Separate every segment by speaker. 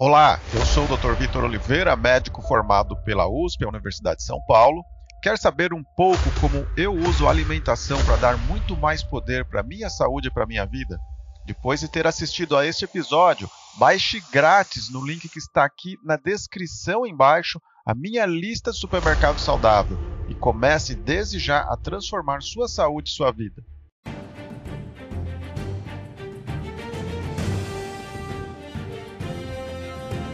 Speaker 1: Olá, eu sou o Dr. Vitor Oliveira, médico formado pela USP, a Universidade de São Paulo. Quer saber um pouco como eu uso a alimentação para dar muito mais poder para minha saúde e para minha vida? Depois de ter assistido a este episódio, baixe grátis no link que está aqui na descrição embaixo a minha lista de supermercado saudável e comece desde já a transformar sua saúde e sua vida.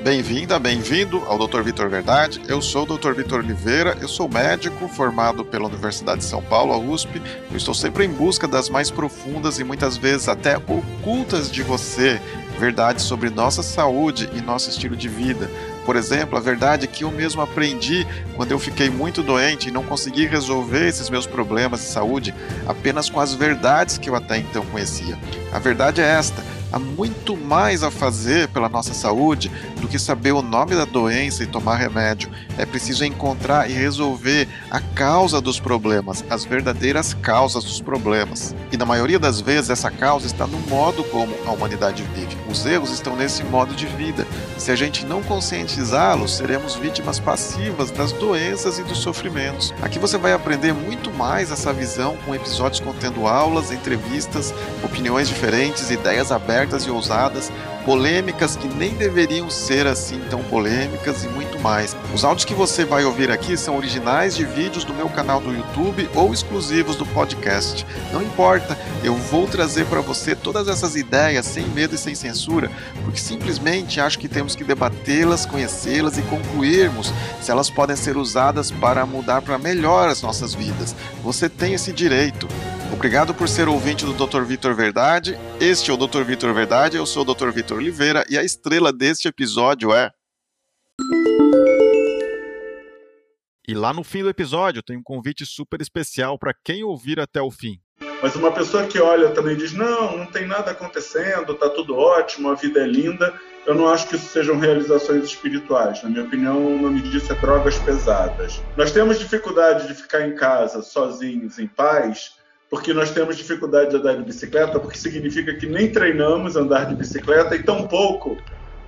Speaker 1: Bem-vinda, bem-vindo ao Dr. Vitor Verdade. Eu sou o Dr. Vitor Oliveira, eu sou médico formado pela Universidade de São Paulo, a USP. Eu estou sempre em busca das mais profundas e muitas vezes até ocultas de você verdades sobre nossa saúde e nosso estilo de vida. Por exemplo, a verdade é que eu mesmo aprendi quando eu fiquei muito doente e não consegui resolver esses meus problemas de saúde apenas com as verdades que eu até então conhecia. A verdade é esta: há muito mais a fazer pela nossa saúde do que saber o nome da doença e tomar remédio. É preciso encontrar e resolver a causa dos problemas, as verdadeiras causas dos problemas. E na maioria das vezes essa causa está no modo como a humanidade vive. Os erros estão nesse modo de vida. Se a gente não conscientizá-los, seremos vítimas passivas das doenças e dos sofrimentos. Aqui você vai aprender muito mais essa visão com episódios contendo aulas, entrevistas, opiniões diferentes, ideias abertas abertas e ousadas, polêmicas que nem deveriam ser assim tão polêmicas e muito mais. Os áudios que você vai ouvir aqui são originais de vídeos do meu canal do YouTube ou exclusivos do podcast. Não importa, eu vou trazer para você todas essas ideias sem medo e sem censura, porque simplesmente acho que temos que debatê-las, conhecê-las e concluirmos se elas podem ser usadas para mudar para melhor as nossas vidas. Você tem esse direito. Obrigado por ser ouvinte do Dr. Vitor Verdade. Este é o Dr. Vitor Verdade, eu sou o Dr. Vitor Oliveira e a estrela deste episódio é. E lá no fim do episódio tem um convite super especial para quem ouvir até o fim.
Speaker 2: Mas uma pessoa que olha também diz: não, não tem nada acontecendo, está tudo ótimo, a vida é linda. Eu não acho que isso sejam realizações espirituais. Na minha opinião, o nome disso é drogas pesadas. Nós temos dificuldade de ficar em casa sozinhos, em paz, porque nós temos dificuldade de andar de bicicleta, porque significa que nem treinamos andar de bicicleta e tampouco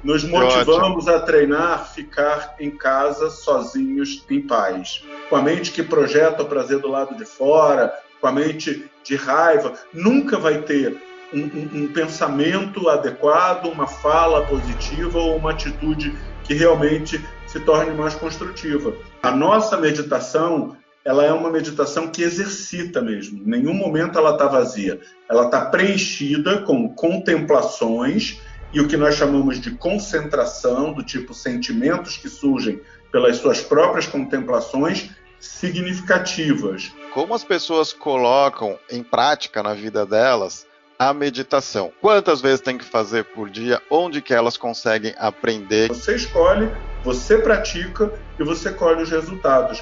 Speaker 2: nos motivamos a treinar ficar em casa sozinhos em paz. Com a mente que projeta o prazer do lado de fora, com a mente de raiva, nunca vai ter um, um, um pensamento adequado, uma fala positiva ou uma atitude que realmente se torne mais construtiva. A nossa meditação ela é uma meditação que exercita mesmo. Em nenhum momento ela está vazia. Ela está preenchida com contemplações e o que nós chamamos de concentração, do tipo sentimentos que surgem pelas suas próprias contemplações significativas.
Speaker 1: Como as pessoas colocam em prática na vida delas a meditação? Quantas vezes tem que fazer por dia? Onde que elas conseguem aprender?
Speaker 2: Você escolhe, você pratica e você colhe os resultados.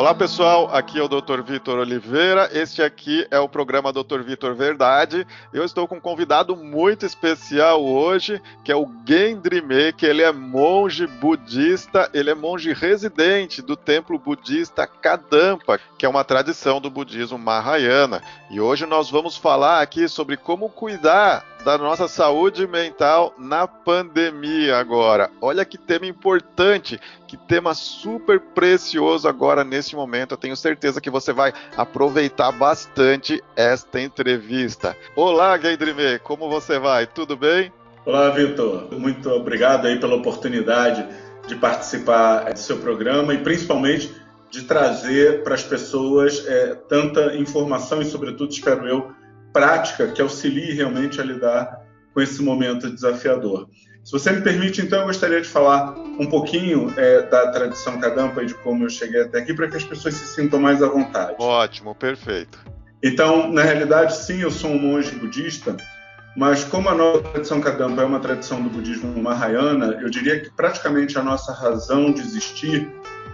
Speaker 1: Olá pessoal, aqui é o Dr. Vitor Oliveira. Este aqui é o programa Dr. Vitor Verdade. Eu estou com um convidado muito especial hoje, que é o Gendrime, que ele é monge budista, ele é monge residente do templo budista Kadampa, que é uma tradição do budismo Mahayana. E hoje nós vamos falar aqui sobre como cuidar da nossa saúde mental na pandemia agora. Olha que tema importante, que tema super precioso agora nesse momento. Eu tenho certeza que você vai aproveitar bastante esta entrevista. Olá, Gaydrime, como você vai? Tudo bem?
Speaker 2: Olá, Vitor. Muito obrigado aí pela oportunidade de participar do seu programa e principalmente de trazer para as pessoas é, tanta informação e, sobretudo, espero eu, prática que auxilie realmente a lidar com esse momento desafiador. Se você me permite, então, eu gostaria de falar um pouquinho é, da tradição Kadampa e de como eu cheguei até aqui, para que as pessoas se sintam mais à vontade.
Speaker 1: Ótimo, perfeito.
Speaker 2: Então, na realidade, sim, eu sou um monge budista, mas como a nossa tradição Kadampa é uma tradição do budismo Mahayana, eu diria que praticamente a nossa razão de existir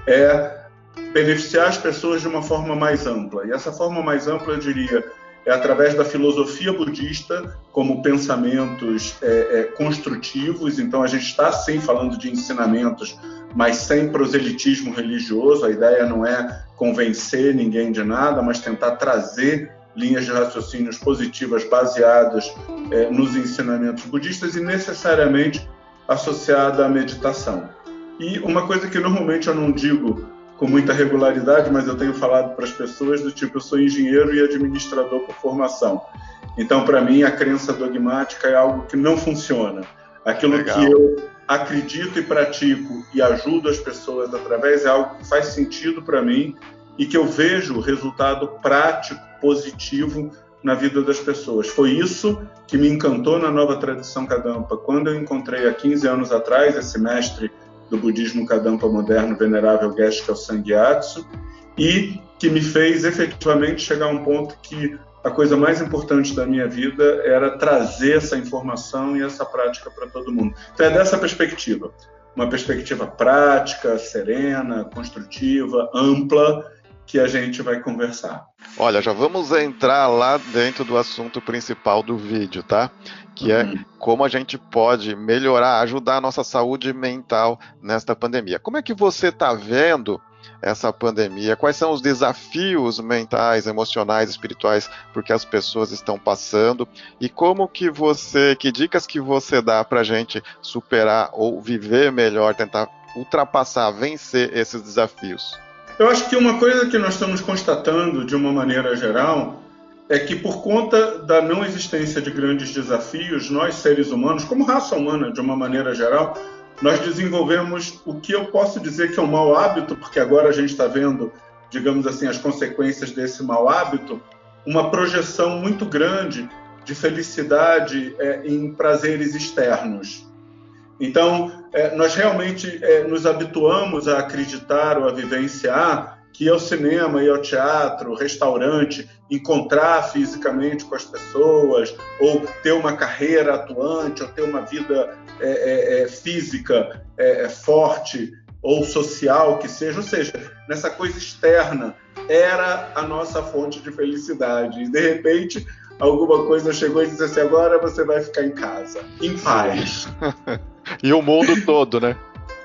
Speaker 2: é beneficiar as pessoas de uma forma mais ampla. E essa forma mais ampla, eu diria, é através da filosofia budista como pensamentos é, é, construtivos. Então, a gente está sim falando de ensinamentos mas sem proselitismo religioso. A ideia não é convencer ninguém de nada, mas tentar trazer linhas de raciocínios positivas baseadas é, nos ensinamentos budistas e necessariamente associada à meditação. E uma coisa que normalmente eu não digo com muita regularidade, mas eu tenho falado para as pessoas do tipo, eu sou engenheiro e administrador por formação. Então, para mim, a crença dogmática é algo que não funciona. Aquilo Legal. que eu acredito e pratico e ajudo as pessoas através é algo que faz sentido para mim e que eu vejo resultado prático, positivo na vida das pessoas. Foi isso que me encantou na nova tradição Kadampa. Quando eu encontrei há 15 anos atrás esse mestre do budismo Kadampa moderno, venerável Geshe Sangyatso, e que me fez efetivamente chegar a um ponto que a coisa mais importante da minha vida era trazer essa informação e essa prática para todo mundo. Então é dessa perspectiva, uma perspectiva prática, serena, construtiva, ampla, que a gente vai conversar.
Speaker 1: Olha, já vamos entrar lá dentro do assunto principal do vídeo, tá? Que é uhum. como a gente pode melhorar, ajudar a nossa saúde mental nesta pandemia. Como é que você está vendo essa pandemia? Quais são os desafios mentais, emocionais, espirituais porque as pessoas estão passando? E como que você, que dicas que você dá para a gente superar ou viver melhor, tentar ultrapassar, vencer esses desafios?
Speaker 2: Eu acho que uma coisa que nós estamos constatando de uma maneira geral é que por conta da não existência de grandes desafios, nós seres humanos, como raça humana de uma maneira geral, nós desenvolvemos o que eu posso dizer que é um mau hábito, porque agora a gente está vendo, digamos assim, as consequências desse mau hábito, uma projeção muito grande de felicidade é, em prazeres externos. Então, é, nós realmente é, nos habituamos a acreditar ou a vivenciar que ao cinema, ir ao teatro, restaurante, encontrar fisicamente com as pessoas, ou ter uma carreira atuante, ou ter uma vida é, é, é física é, forte ou social que seja, ou seja, nessa coisa externa, era a nossa fonte de felicidade. E de repente, alguma coisa chegou e disse assim: agora você vai ficar em casa, em paz.
Speaker 1: e o mundo todo, né?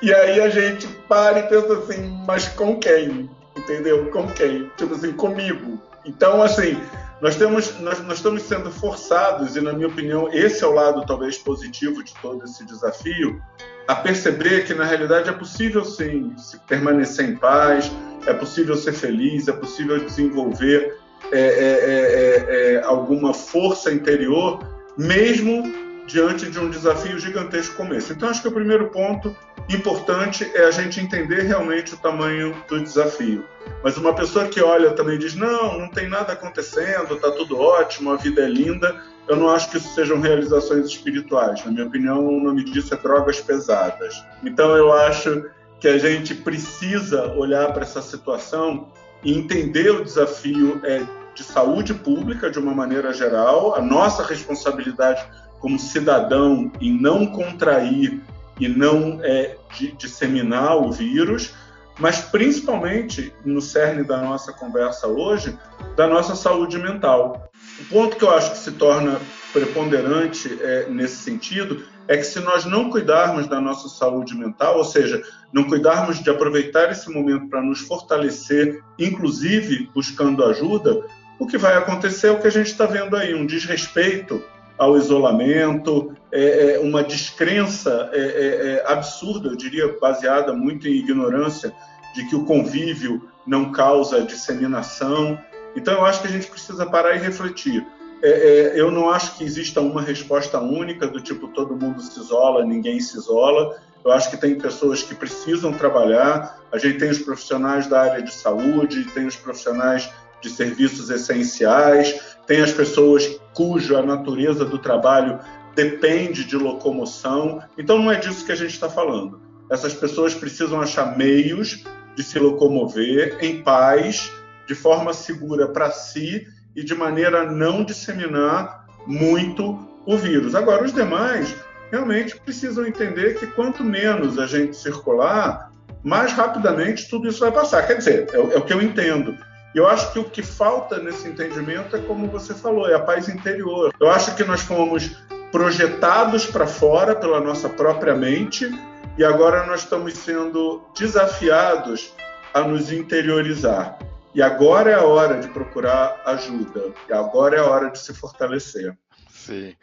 Speaker 2: E aí a gente para e pensa assim, mas com quem? Entendeu? Com quem? Tipo assim, comigo. Então, assim, nós, temos, nós, nós estamos sendo forçados, e na minha opinião, esse é o lado talvez positivo de todo esse desafio, a perceber que na realidade é possível sim se permanecer em paz, é possível ser feliz, é possível desenvolver é, é, é, é alguma força interior, mesmo diante de um desafio gigantesco como esse. Então, acho que o primeiro ponto importante é a gente entender realmente o tamanho do desafio. Mas uma pessoa que olha também diz: não, não tem nada acontecendo, está tudo ótimo, a vida é linda. Eu não acho que isso sejam realizações espirituais. Na minha opinião, o nome disso é drogas pesadas. Então, eu acho que a gente precisa olhar para essa situação e entender o desafio é, de saúde pública de uma maneira geral, a nossa responsabilidade como cidadão em não contrair e não é, de, disseminar o vírus, mas principalmente no cerne da nossa conversa hoje, da nossa saúde mental. O ponto que eu acho que se torna preponderante é, nesse sentido é que se nós não cuidarmos da nossa saúde mental, ou seja, não cuidarmos de aproveitar esse momento para nos fortalecer, inclusive buscando ajuda, o que vai acontecer é o que a gente está vendo aí, um desrespeito ao isolamento, é, é uma descrença é, é, é, absurda, eu diria, baseada muito em ignorância, de que o convívio não causa disseminação. Então, eu acho que a gente precisa parar e refletir. É, eu não acho que exista uma resposta única do tipo todo mundo se isola, ninguém se isola. Eu acho que tem pessoas que precisam trabalhar. A gente tem os profissionais da área de saúde, tem os profissionais de serviços essenciais, tem as pessoas cuja natureza do trabalho depende de locomoção. Então, não é disso que a gente está falando. Essas pessoas precisam achar meios de se locomover em paz, de forma segura para si e de maneira a não disseminar muito o vírus. Agora, os demais realmente precisam entender que quanto menos a gente circular, mais rapidamente tudo isso vai passar. Quer dizer, é, é o que eu entendo. Eu acho que o que falta nesse entendimento é como você falou, é a paz interior. Eu acho que nós fomos projetados para fora pela nossa própria mente e agora nós estamos sendo desafiados a nos interiorizar. E agora é a hora de procurar ajuda, e agora é a hora de se fortalecer.
Speaker 1: Sim.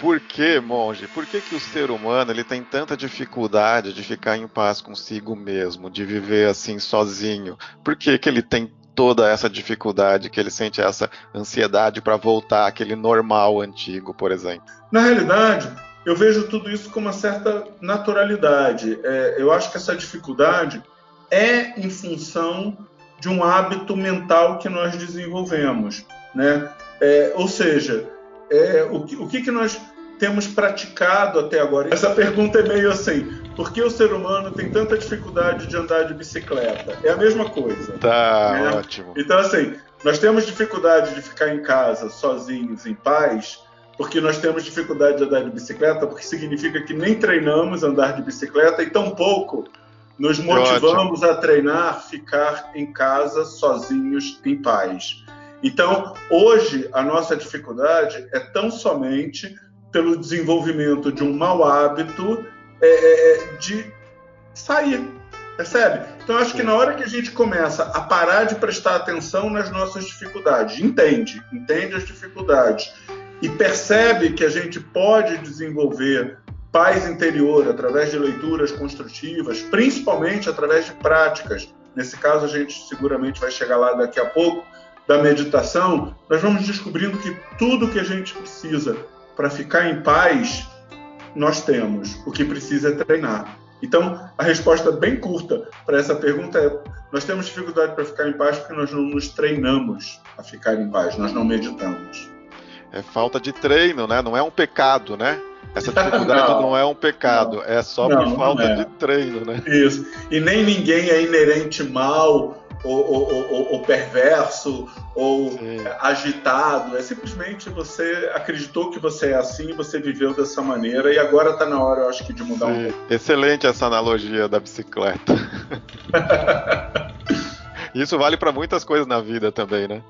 Speaker 1: Por que, monge? Por que, que o ser humano ele tem tanta dificuldade de ficar em paz consigo mesmo, de viver assim sozinho? Por que, que ele tem toda essa dificuldade, que ele sente essa ansiedade para voltar àquele normal antigo, por exemplo?
Speaker 2: Na realidade, eu vejo tudo isso com uma certa naturalidade. É, eu acho que essa dificuldade é em função de um hábito mental que nós desenvolvemos, né? É, ou seja, é, o, que, o que, que nós temos praticado até agora? Essa pergunta é meio assim: por que o ser humano tem tanta dificuldade de andar de bicicleta? É a mesma coisa.
Speaker 1: Tá, né? ótimo.
Speaker 2: Então, assim, nós temos dificuldade de ficar em casa sozinhos, em paz, porque nós temos dificuldade de andar de bicicleta, porque significa que nem treinamos andar de bicicleta e tampouco nos motivamos a treinar ficar em casa sozinhos, em paz. Então, hoje, a nossa dificuldade é tão somente pelo desenvolvimento de um mau hábito é, é, é de sair, percebe? Então, acho que na hora que a gente começa a parar de prestar atenção nas nossas dificuldades, entende, entende as dificuldades e percebe que a gente pode desenvolver paz interior através de leituras construtivas, principalmente através de práticas. Nesse caso, a gente seguramente vai chegar lá daqui a pouco da meditação, nós vamos descobrindo que tudo que a gente precisa para ficar em paz, nós temos. O que precisa é treinar. Então, a resposta bem curta para essa pergunta é: nós temos dificuldade para ficar em paz porque nós não nos treinamos a ficar em paz, nós não meditamos.
Speaker 1: É falta de treino, né? Não é um pecado, né? Essa dificuldade não, não, é um pecado, não, é só não, por falta é. de treino, né?
Speaker 2: Isso. E nem ninguém é inerente mal ou, ou, ou, ou perverso ou Sim. agitado. É simplesmente você acreditou que você é assim, você viveu dessa maneira e agora está na hora, eu acho que, de mudar Sim. um pouco.
Speaker 1: Excelente essa analogia da bicicleta. Isso vale para muitas coisas na vida também, né?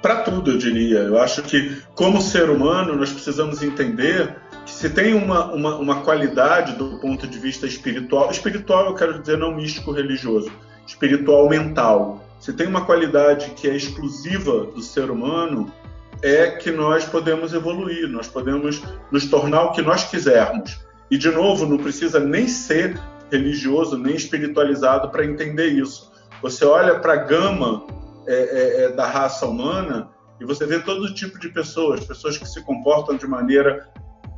Speaker 2: Para tudo, eu diria. Eu acho que, como ser humano, nós precisamos entender que se tem uma, uma, uma qualidade do ponto de vista espiritual, espiritual eu quero dizer não místico religioso, espiritual mental. Se tem uma qualidade que é exclusiva do ser humano, é que nós podemos evoluir, nós podemos nos tornar o que nós quisermos. E, de novo, não precisa nem ser religioso, nem espiritualizado para entender isso. Você olha para a gama é, é, é, da raça humana e você vê todo tipo de pessoas, pessoas que se comportam de maneira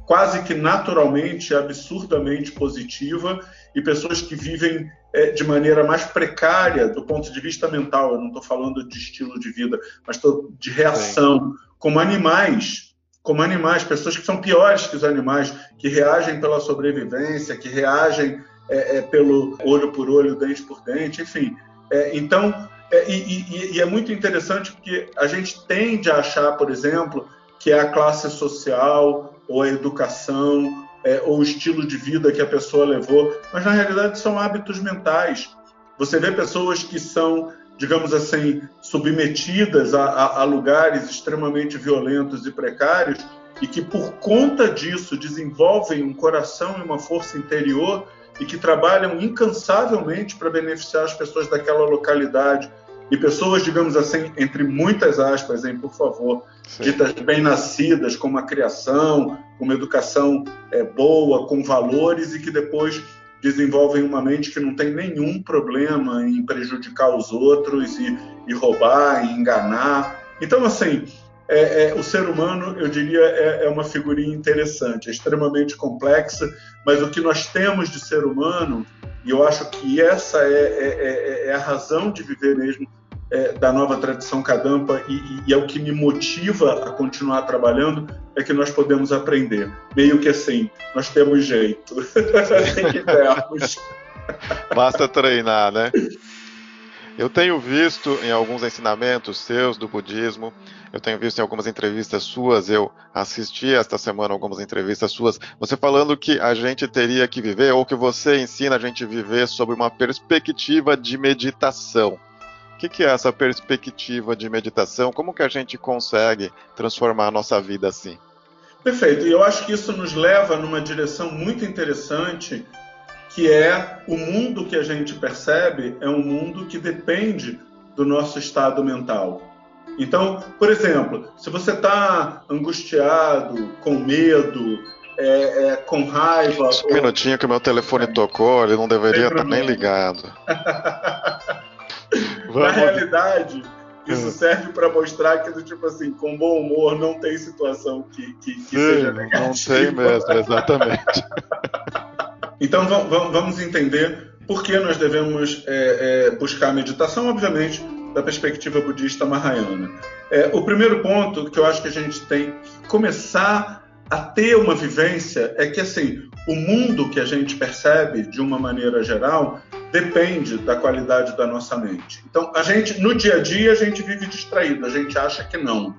Speaker 2: quase que naturalmente, absurdamente positiva, e pessoas que vivem é, de maneira mais precária do ponto de vista mental. Eu não estou falando de estilo de vida, mas estou de reação, Sim. como animais, como animais, pessoas que são piores que os animais, que reagem pela sobrevivência, que reagem é, é, pelo olho por olho, dente por dente, enfim. É, então, é, e, e, e é muito interessante porque a gente tende a achar, por exemplo, que é a classe social ou a educação é, ou o estilo de vida que a pessoa levou, mas na realidade são hábitos mentais. Você vê pessoas que são, digamos assim, submetidas a, a, a lugares extremamente violentos e precários e que por conta disso desenvolvem um coração e uma força interior e que trabalham incansavelmente para beneficiar as pessoas daquela localidade e pessoas, digamos assim, entre muitas aspas, hein, por favor, Sim. ditas bem-nascidas, com uma criação, com uma educação é, boa, com valores e que depois desenvolvem uma mente que não tem nenhum problema em prejudicar os outros e, e roubar, e enganar. Então, assim, é, é, o ser humano, eu diria, é, é, uma figurinha interessante, é extremamente complexa, mas o que nós temos de ser humano, e eu acho que essa é, é, é, é a razão de viver mesmo é, da nova tradição Kadampa e, e, é o que me motiva a continuar trabalhando é que nós podemos aprender. Meio que assim, nós temos jeito.
Speaker 1: Basta treinar, né? Eu tenho visto em alguns ensinamentos seus do budismo, eu tenho visto em algumas entrevistas suas, eu assisti esta semana algumas entrevistas suas, você falando que a gente teria que viver, ou que você ensina a gente viver sob uma perspectiva de meditação. O que, que, é essa perspectiva de meditação? Como que a gente consegue transformar a nossa vida assim?
Speaker 2: Perfeito. E eu acho que isso nos leva numa direção muito interessante que é o mundo que a gente percebe é um mundo que depende do nosso estado mental. Então, por exemplo, se você está angustiado, com medo, é, é, com raiva.
Speaker 1: Só um ou... minutinho que o meu telefone tocou, ele não deveria estar tá nem ligado.
Speaker 2: Na realidade, isso hum. serve para mostrar que, tipo assim, com bom humor não tem situação que, que, que Sim, seja negativa.
Speaker 1: Não tem mesmo, exatamente.
Speaker 2: então vamos entender por que nós devemos é, é, buscar meditação, obviamente, da perspectiva budista mahayana. É, o primeiro ponto que eu acho que a gente tem que começar a ter uma vivência é que assim o mundo que a gente percebe de uma maneira geral depende da qualidade da nossa mente. Então a gente no dia a dia a gente vive distraído, a gente acha que não.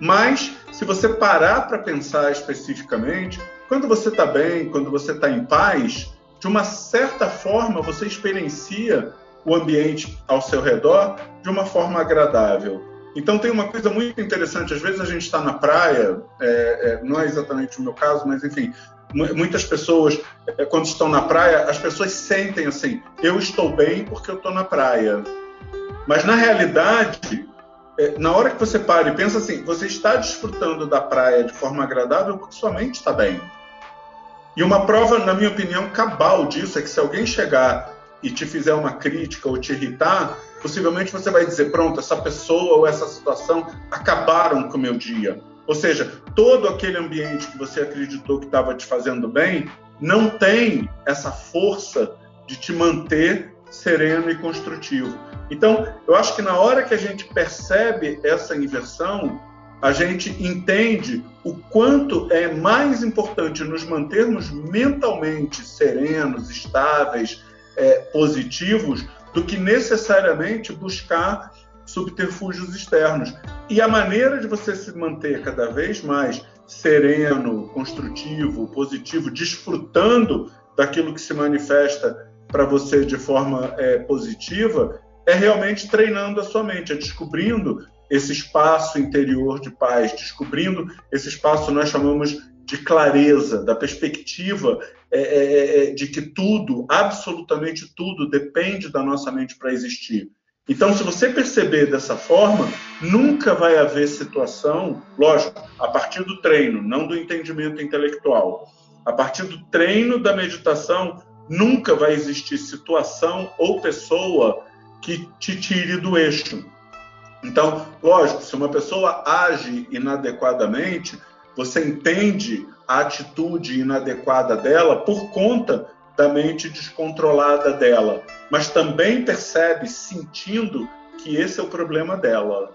Speaker 2: Mas se você parar para pensar especificamente, quando você está bem, quando você está em paz, de uma certa forma você experiencia o ambiente ao seu redor de uma forma agradável. Então tem uma coisa muito interessante. Às vezes a gente está na praia, é, é, não é exatamente o meu caso, mas enfim, muitas pessoas é, quando estão na praia, as pessoas sentem assim: eu estou bem porque eu estou na praia. Mas na realidade, é, na hora que você para e pensa assim, você está desfrutando da praia de forma agradável porque sua mente está bem. E uma prova, na minha opinião, cabal disso é que se alguém chegar e te fizer uma crítica ou te irritar, possivelmente você vai dizer: pronto, essa pessoa ou essa situação acabaram com o meu dia. Ou seja, todo aquele ambiente que você acreditou que estava te fazendo bem não tem essa força de te manter sereno e construtivo. Então, eu acho que na hora que a gente percebe essa inversão, a gente entende o quanto é mais importante nos mantermos mentalmente serenos, estáveis, é, positivos do que necessariamente buscar subterfúgios externos. E a maneira de você se manter cada vez mais sereno, construtivo, positivo, desfrutando daquilo que se manifesta para você de forma é, positiva, é realmente treinando a sua mente, é descobrindo esse espaço interior de paz, descobrindo esse espaço nós chamamos de clareza, da perspectiva é, é, é, de que tudo, absolutamente tudo, depende da nossa mente para existir. Então, se você perceber dessa forma, nunca vai haver situação, lógico, a partir do treino, não do entendimento intelectual. A partir do treino da meditação, nunca vai existir situação ou pessoa que te tire do eixo. Então, lógico, se uma pessoa age inadequadamente, você entende a atitude inadequada dela por conta da mente descontrolada dela, mas também percebe, sentindo que esse é o problema dela.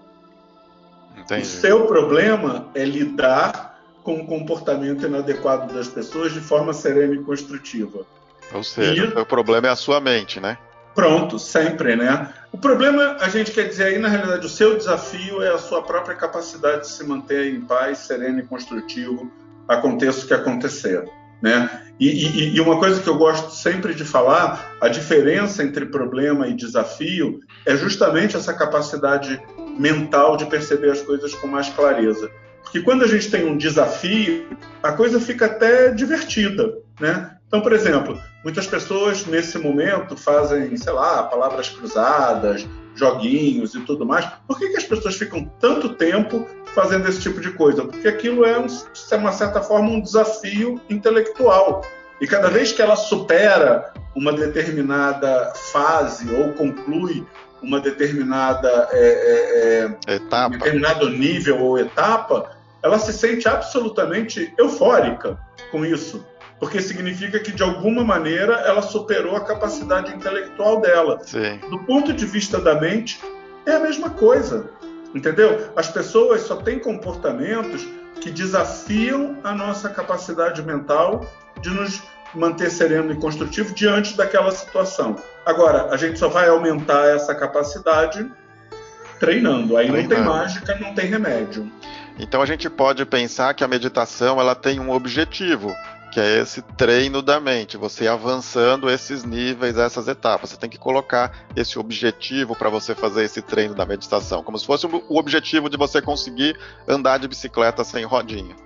Speaker 2: Entendi. O seu problema é lidar com o comportamento inadequado das pessoas de forma serena e construtiva.
Speaker 1: Ou seja, e... o problema é a sua mente, né?
Speaker 2: Pronto, sempre, né? O problema, a gente quer dizer aí, na realidade, o seu desafio é a sua própria capacidade de se manter em paz, sereno e construtivo, aconteça o que acontecer. Né? E, e, e, uma coisa que eu gosto sempre de falar, a diferença entre problema e desafio é justamente essa capacidade mental de perceber as coisas com mais clareza. Porque quando a gente tem um desafio, a coisa fica até divertida, né? Então, por exemplo, muitas pessoas nesse momento fazem, sei lá, palavras cruzadas, joguinhos e tudo mais. Por que, que as pessoas ficam tanto tempo fazendo esse tipo de coisa? Porque aquilo é, um, de uma certa forma, um desafio intelectual. E cada vez que ela supera uma determinada fase ou conclui uma determinada é, é, é etapa. Um determinado nível ou etapa, ela se sente absolutamente eufórica com isso porque significa que de alguma maneira ela superou a capacidade intelectual dela.
Speaker 1: Sim.
Speaker 2: Do ponto de vista da mente, é a mesma coisa, entendeu? As pessoas só têm comportamentos que desafiam a nossa capacidade mental de nos manter sereno e construtivo diante daquela situação. Agora, a gente só vai aumentar essa capacidade treinando. Aí treinando. não tem mágica, não tem remédio.
Speaker 1: Então a gente pode pensar que a meditação ela tem um objetivo, que é esse treino da mente, você avançando esses níveis, essas etapas. Você tem que colocar esse objetivo para você fazer esse treino da meditação, como se fosse o objetivo de você conseguir andar de bicicleta sem rodinha.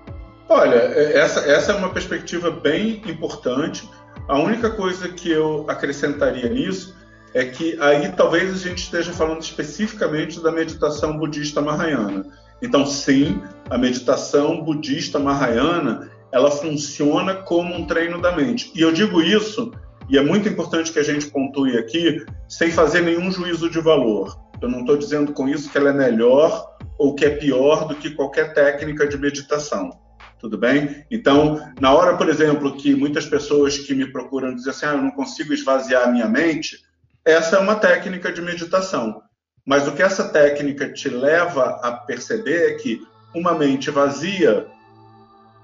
Speaker 2: Olha, é, essa, essa é uma perspectiva bem importante. A única coisa que eu acrescentaria nisso é que aí talvez a gente esteja falando especificamente da meditação budista mahayana. Então, sim, a meditação budista mahayana ela funciona como um treino da mente. E eu digo isso, e é muito importante que a gente pontue aqui, sem fazer nenhum juízo de valor. Eu não estou dizendo com isso que ela é melhor ou que é pior do que qualquer técnica de meditação. Tudo bem? Então, na hora, por exemplo, que muitas pessoas que me procuram dizem assim, ah, eu não consigo esvaziar a minha mente, essa é uma técnica de meditação. Mas o que essa técnica te leva a perceber é que uma mente vazia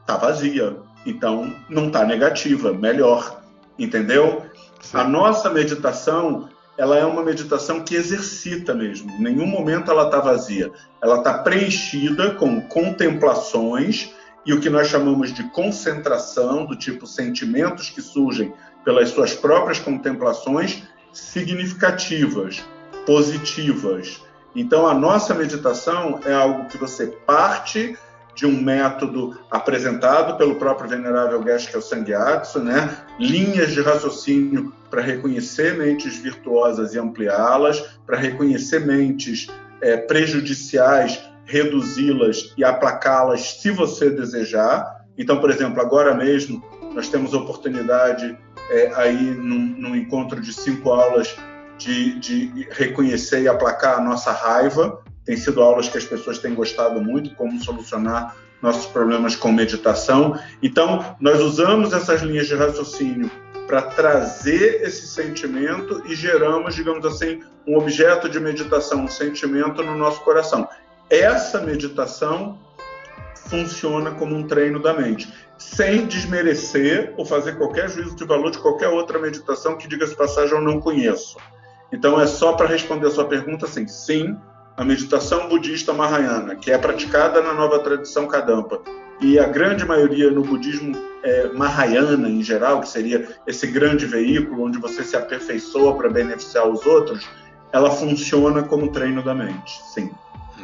Speaker 2: está vazia. Então, não está negativa, melhor. Entendeu? Sim. A nossa meditação, ela é uma meditação que exercita mesmo. Em nenhum momento ela está vazia. Ela está preenchida com contemplações e o que nós chamamos de concentração, do tipo sentimentos que surgem pelas suas próprias contemplações significativas, positivas. Então, a nossa meditação é algo que você parte de um método apresentado pelo próprio venerável Geshe Sangyatso, né? linhas de raciocínio para reconhecer mentes virtuosas e ampliá-las, para reconhecer mentes é, prejudiciais, reduzi-las e aplacá-las se você desejar. Então, por exemplo, agora mesmo nós temos oportunidade é, aí num, num, encontro de cinco aulas de, de reconhecer e aplacar a nossa raiva. Tem sido aulas que as pessoas têm gostado muito, como solucionar nossos problemas com meditação. Então, nós usamos essas linhas de raciocínio para trazer esse sentimento e geramos, digamos assim, um objeto de meditação, um sentimento no nosso coração. Essa meditação funciona como um treino da mente sem desmerecer ou fazer qualquer juízo de valor de qualquer outra meditação que, diga-se passagem, eu não conheço. Então, é só para responder a sua pergunta assim: sim, a meditação budista mahayana, que é praticada na nova tradição Kadampa, e a grande maioria no budismo é, mahayana em geral, que seria esse grande veículo onde você se aperfeiçoa para beneficiar os outros, ela funciona como treino da mente, sim.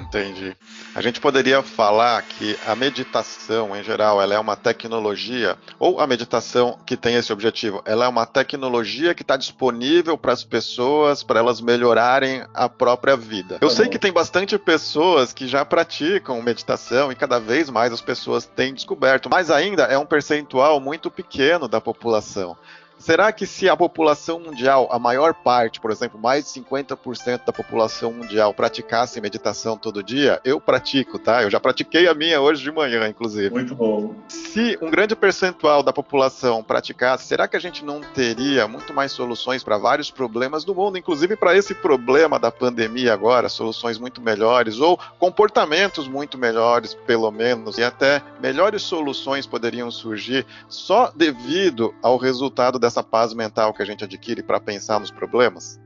Speaker 1: Entendi. A gente poderia falar que a meditação, em geral, ela é uma tecnologia, ou a meditação que tem esse objetivo, ela é uma tecnologia que está disponível para as pessoas, para elas melhorarem a própria vida. Eu tá sei que tem bastante pessoas que já praticam meditação e cada vez mais as pessoas têm descoberto, mas ainda é um percentual muito pequeno da população. Será que se a população mundial, a maior parte, por exemplo, mais de 50% da população mundial praticasse meditação todo dia, eu pratico, tá? Eu já pratiquei a minha hoje de manhã, inclusive.
Speaker 2: Muito bom.
Speaker 1: Se um grande percentual da população praticasse, será que a gente não teria muito mais soluções para vários problemas do mundo, inclusive para esse problema da pandemia agora, soluções muito melhores ou comportamentos muito melhores, pelo menos, e até melhores soluções poderiam surgir só devido ao resultado dessa paz mental que a gente adquire para pensar nos problemas?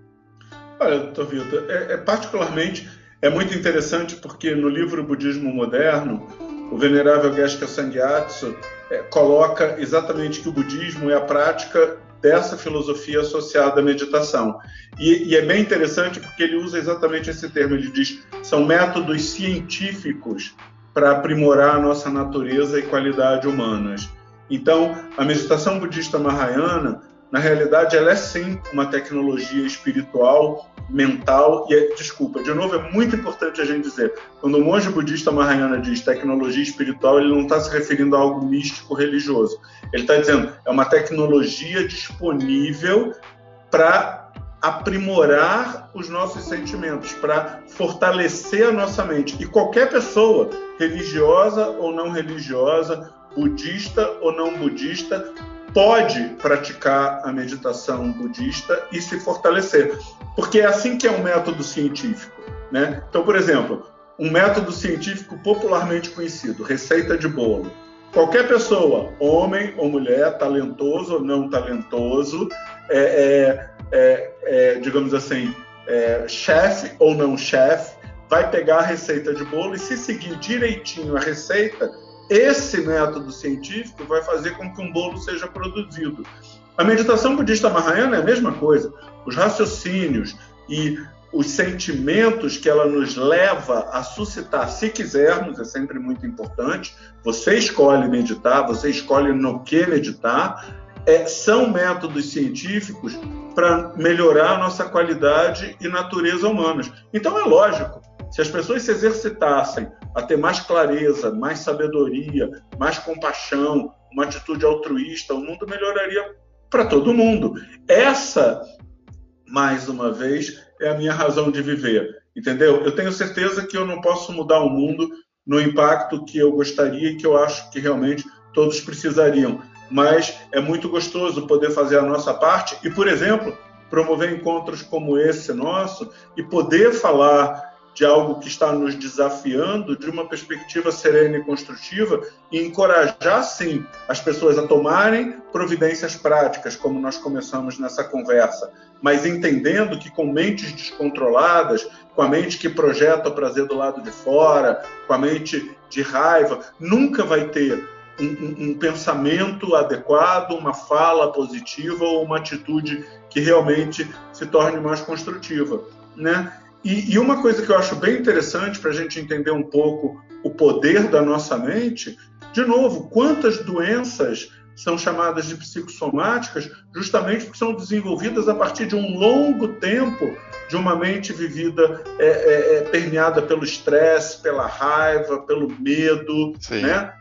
Speaker 2: Olha, doutor Vitor, é, é, particularmente é muito interessante porque no livro Budismo Moderno, o venerável Geshe Sangyatso é, coloca exatamente que o budismo é a prática dessa filosofia associada à meditação. E, e, é bem interessante porque ele usa exatamente esse termo. Ele diz são métodos científicos para aprimorar a nossa natureza e qualidade humanas. Então, a meditação budista mahayana, na realidade, ela é sim uma tecnologia espiritual, mental e, é, desculpa, de novo, é muito importante a gente dizer, quando o monge budista mahayana diz tecnologia espiritual, ele não está se referindo a algo místico religioso. Ele está dizendo, é uma tecnologia disponível para aprimorar os nossos sentimentos, para fortalecer a nossa mente. E qualquer pessoa, religiosa ou não religiosa, budista ou não budista, pode praticar a meditação budista e se fortalecer, porque é assim que é um método científico, né? Então, por exemplo, um método científico popularmente conhecido, receita de bolo. Qualquer pessoa, homem ou mulher, talentoso ou não talentoso, é, é, é, é digamos assim, é, chefe ou não chefe, vai pegar a receita de bolo e se seguir direitinho a receita, esse método científico vai fazer com que um bolo seja produzido. A meditação budista mahayana é a mesma coisa. Os raciocínios e os sentimentos que ela nos leva a suscitar, se quisermos, é sempre muito importante. Você escolhe meditar, você escolhe no que meditar. é, são métodos científicos para melhorar a nossa qualidade e natureza humanas. Então é lógico, se as pessoas se exercitassem a ter mais clareza, mais sabedoria, mais compaixão, uma atitude altruísta, o mundo melhoraria para todo mundo. Essa, mais uma vez, é a minha razão de viver. Entendeu? Eu tenho certeza que eu não posso mudar o mundo no impacto que eu gostaria e que eu acho que realmente todos precisariam. Mas é muito gostoso poder fazer a nossa parte e, por exemplo, promover encontros como esse nosso e poder falar de algo que está nos desafiando de uma perspectiva serena e construtiva e encorajar, sim, as pessoas a tomarem providências práticas, como nós começamos nessa conversa, mas entendendo que com mentes descontroladas, com a mente que projeta o prazer do lado de fora, com a mente de raiva, nunca vai ter um, um, um pensamento adequado, uma fala positiva ou uma atitude que realmente se torne mais construtiva, né? E, e uma coisa que eu acho bem interessante para a gente entender um pouco o poder da nossa mente, de novo, quantas doenças são chamadas de psicossomáticas justamente porque são desenvolvidas a partir de um longo tempo de uma mente vivida é, é, é permeada pelo estresse, pela raiva, pelo medo, Sim. né?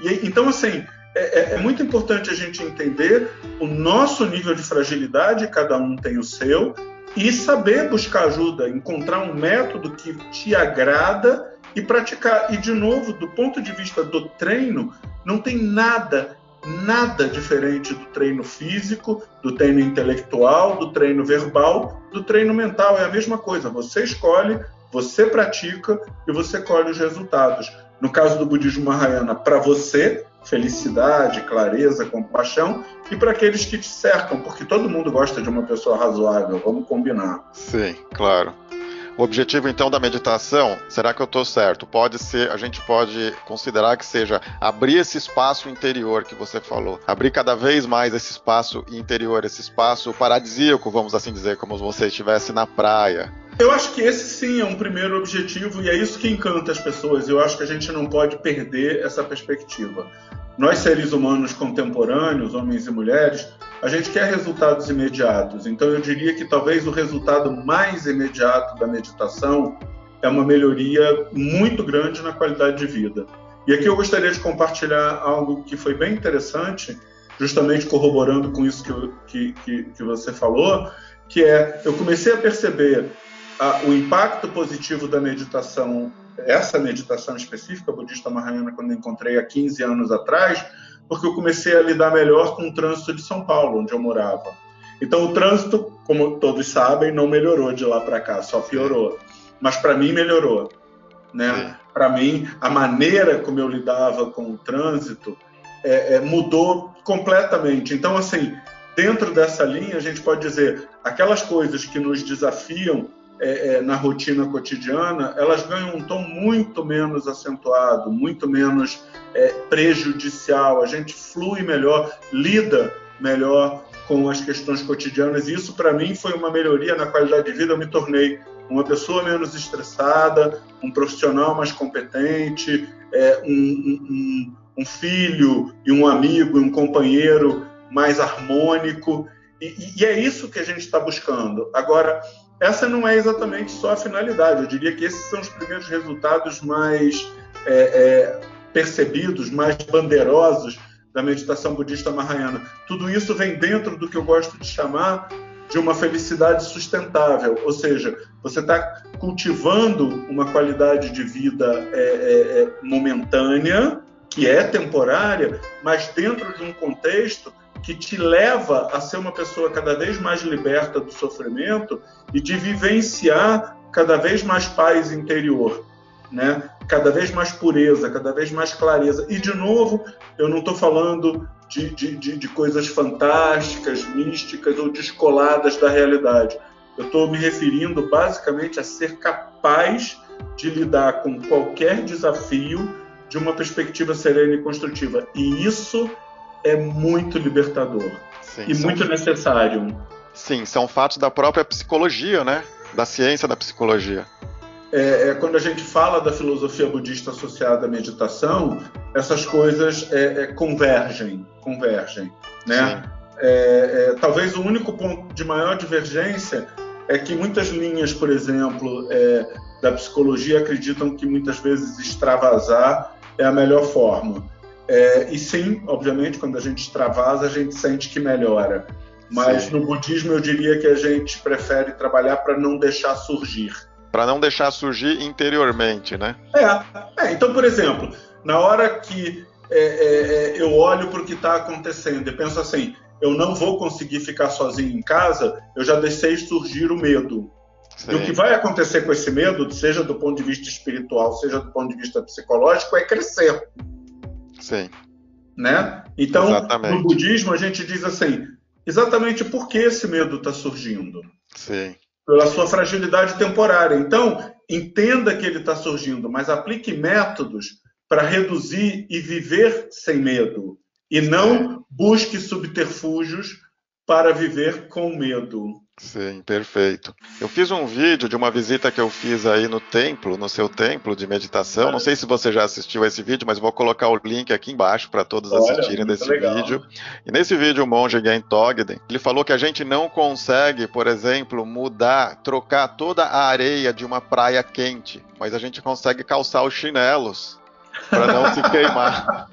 Speaker 2: E, então, assim, é, é, é, muito importante a gente entender o nosso nível de fragilidade, cada um tem o seu, e saber buscar ajuda, encontrar um método que te agrada e praticar. E, de novo, do ponto de vista do treino, não tem nada, nada diferente do treino físico, do treino intelectual, do treino verbal, do treino mental. É a mesma coisa. Você escolhe, você pratica e você colhe os resultados. No caso do budismo Mahayana, para você, felicidade, clareza, compaixão, e para aqueles que te cercam, porque todo mundo gosta de uma pessoa razoável, vamos combinar.
Speaker 1: Sim, claro. O objetivo então da meditação, será que eu estou certo? Pode ser, a gente pode considerar que seja abrir esse espaço interior que você falou, abrir cada vez mais esse espaço interior, esse espaço paradisíaco, vamos assim dizer, como se você estivesse na praia,
Speaker 2: eu acho que esse sim é um primeiro objetivo e é isso que encanta as pessoas. Eu acho que a gente não pode perder essa perspectiva. Nós, seres humanos contemporâneos, homens e mulheres, a gente quer resultados imediatos. Então, eu diria que talvez o resultado mais imediato da meditação é uma melhoria muito grande na qualidade de vida. E aqui eu gostaria de compartilhar algo que foi bem interessante, justamente corroborando com isso que, que, que você falou, que é eu comecei a perceber a, o impacto positivo da meditação, essa meditação específica budista Mahayana, quando eu encontrei há 15 anos atrás, porque eu comecei a lidar melhor com o trânsito de São Paulo, onde eu morava. Então, o trânsito, como todos sabem, não melhorou de lá para cá, só piorou. Mas para mim, melhorou. Né? Para mim, a maneira como eu lidava com o trânsito é, é, mudou completamente. Então, assim, dentro dessa linha, a gente pode dizer aquelas coisas que nos desafiam é, é, na rotina cotidiana, elas ganham um tom muito menos acentuado, muito menos é, prejudicial. A gente flui melhor, lida melhor com as questões cotidianas. E isso, para mim, foi uma melhoria na qualidade de vida. Eu me tornei uma pessoa menos estressada, um profissional mais competente, é, um, um, um, filho e um amigo, um companheiro mais harmônico. E, e é isso que a gente está buscando. Agora, essa não é exatamente só a finalidade. Eu diria que esses são os primeiros resultados mais é, é, percebidos, mais bandeirosos da meditação budista mahayana. Tudo isso vem dentro do que eu gosto de chamar de uma felicidade sustentável, ou seja, você está cultivando uma qualidade de vida é, é, é, momentânea, que é temporária, mas dentro de um contexto que te leva a ser uma pessoa cada vez mais liberta do sofrimento e de vivenciar cada vez mais paz interior, né? Cada vez mais pureza, cada vez mais clareza. E de novo, eu não estou falando de, de, de, de, coisas fantásticas, místicas ou descoladas da realidade. Eu estou me referindo basicamente a ser capaz de lidar com qualquer desafio de uma perspectiva serena e construtiva. E isso é muito libertador Sim, e muito necessário.
Speaker 1: Sim, são fatos da própria psicologia, né? Da ciência da psicologia.
Speaker 2: É, é, quando a gente fala da filosofia budista associada à meditação, essas coisas é, é convergem, convergem, né? É, é, talvez o único ponto de maior divergência é que muitas linhas, por exemplo, da psicologia acreditam que muitas vezes extravasar é a melhor forma. É, e sim, obviamente, quando a gente extravasa, a gente sente que melhora. Mas sim. no budismo eu diria que a gente prefere trabalhar para não deixar surgir.
Speaker 1: Para não deixar surgir interiormente, né?
Speaker 2: É, é então, por exemplo, na hora que é, é, é eu olho para o que está acontecendo e penso assim, eu não vou conseguir ficar sozinho em casa, eu já deixei surgir o medo. Sim. E o que vai acontecer com esse medo, seja do ponto de vista espiritual, seja do ponto de vista psicológico, é crescer.
Speaker 1: Sim.
Speaker 2: Né? Então, exatamente. no budismo, a gente diz assim: exatamente por que esse medo está surgindo?
Speaker 1: Sim.
Speaker 2: Pela sua fragilidade temporária. Então, entenda que ele está surgindo, mas aplique métodos para reduzir e viver sem medo. E não busque subterfúgios para viver com medo.
Speaker 1: Sim, perfeito. Eu fiz um vídeo de uma visita que eu fiz aí no templo, no seu templo de meditação. Não sei se você já assistiu a esse vídeo, mas vou colocar o link aqui embaixo para todos Olha, assistirem desse legal. vídeo. E nesse vídeo o monge Gen Togden, ele falou que a gente não consegue, por exemplo, mudar, trocar toda a areia de uma praia quente, mas a gente consegue calçar os chinelos para não se queimar.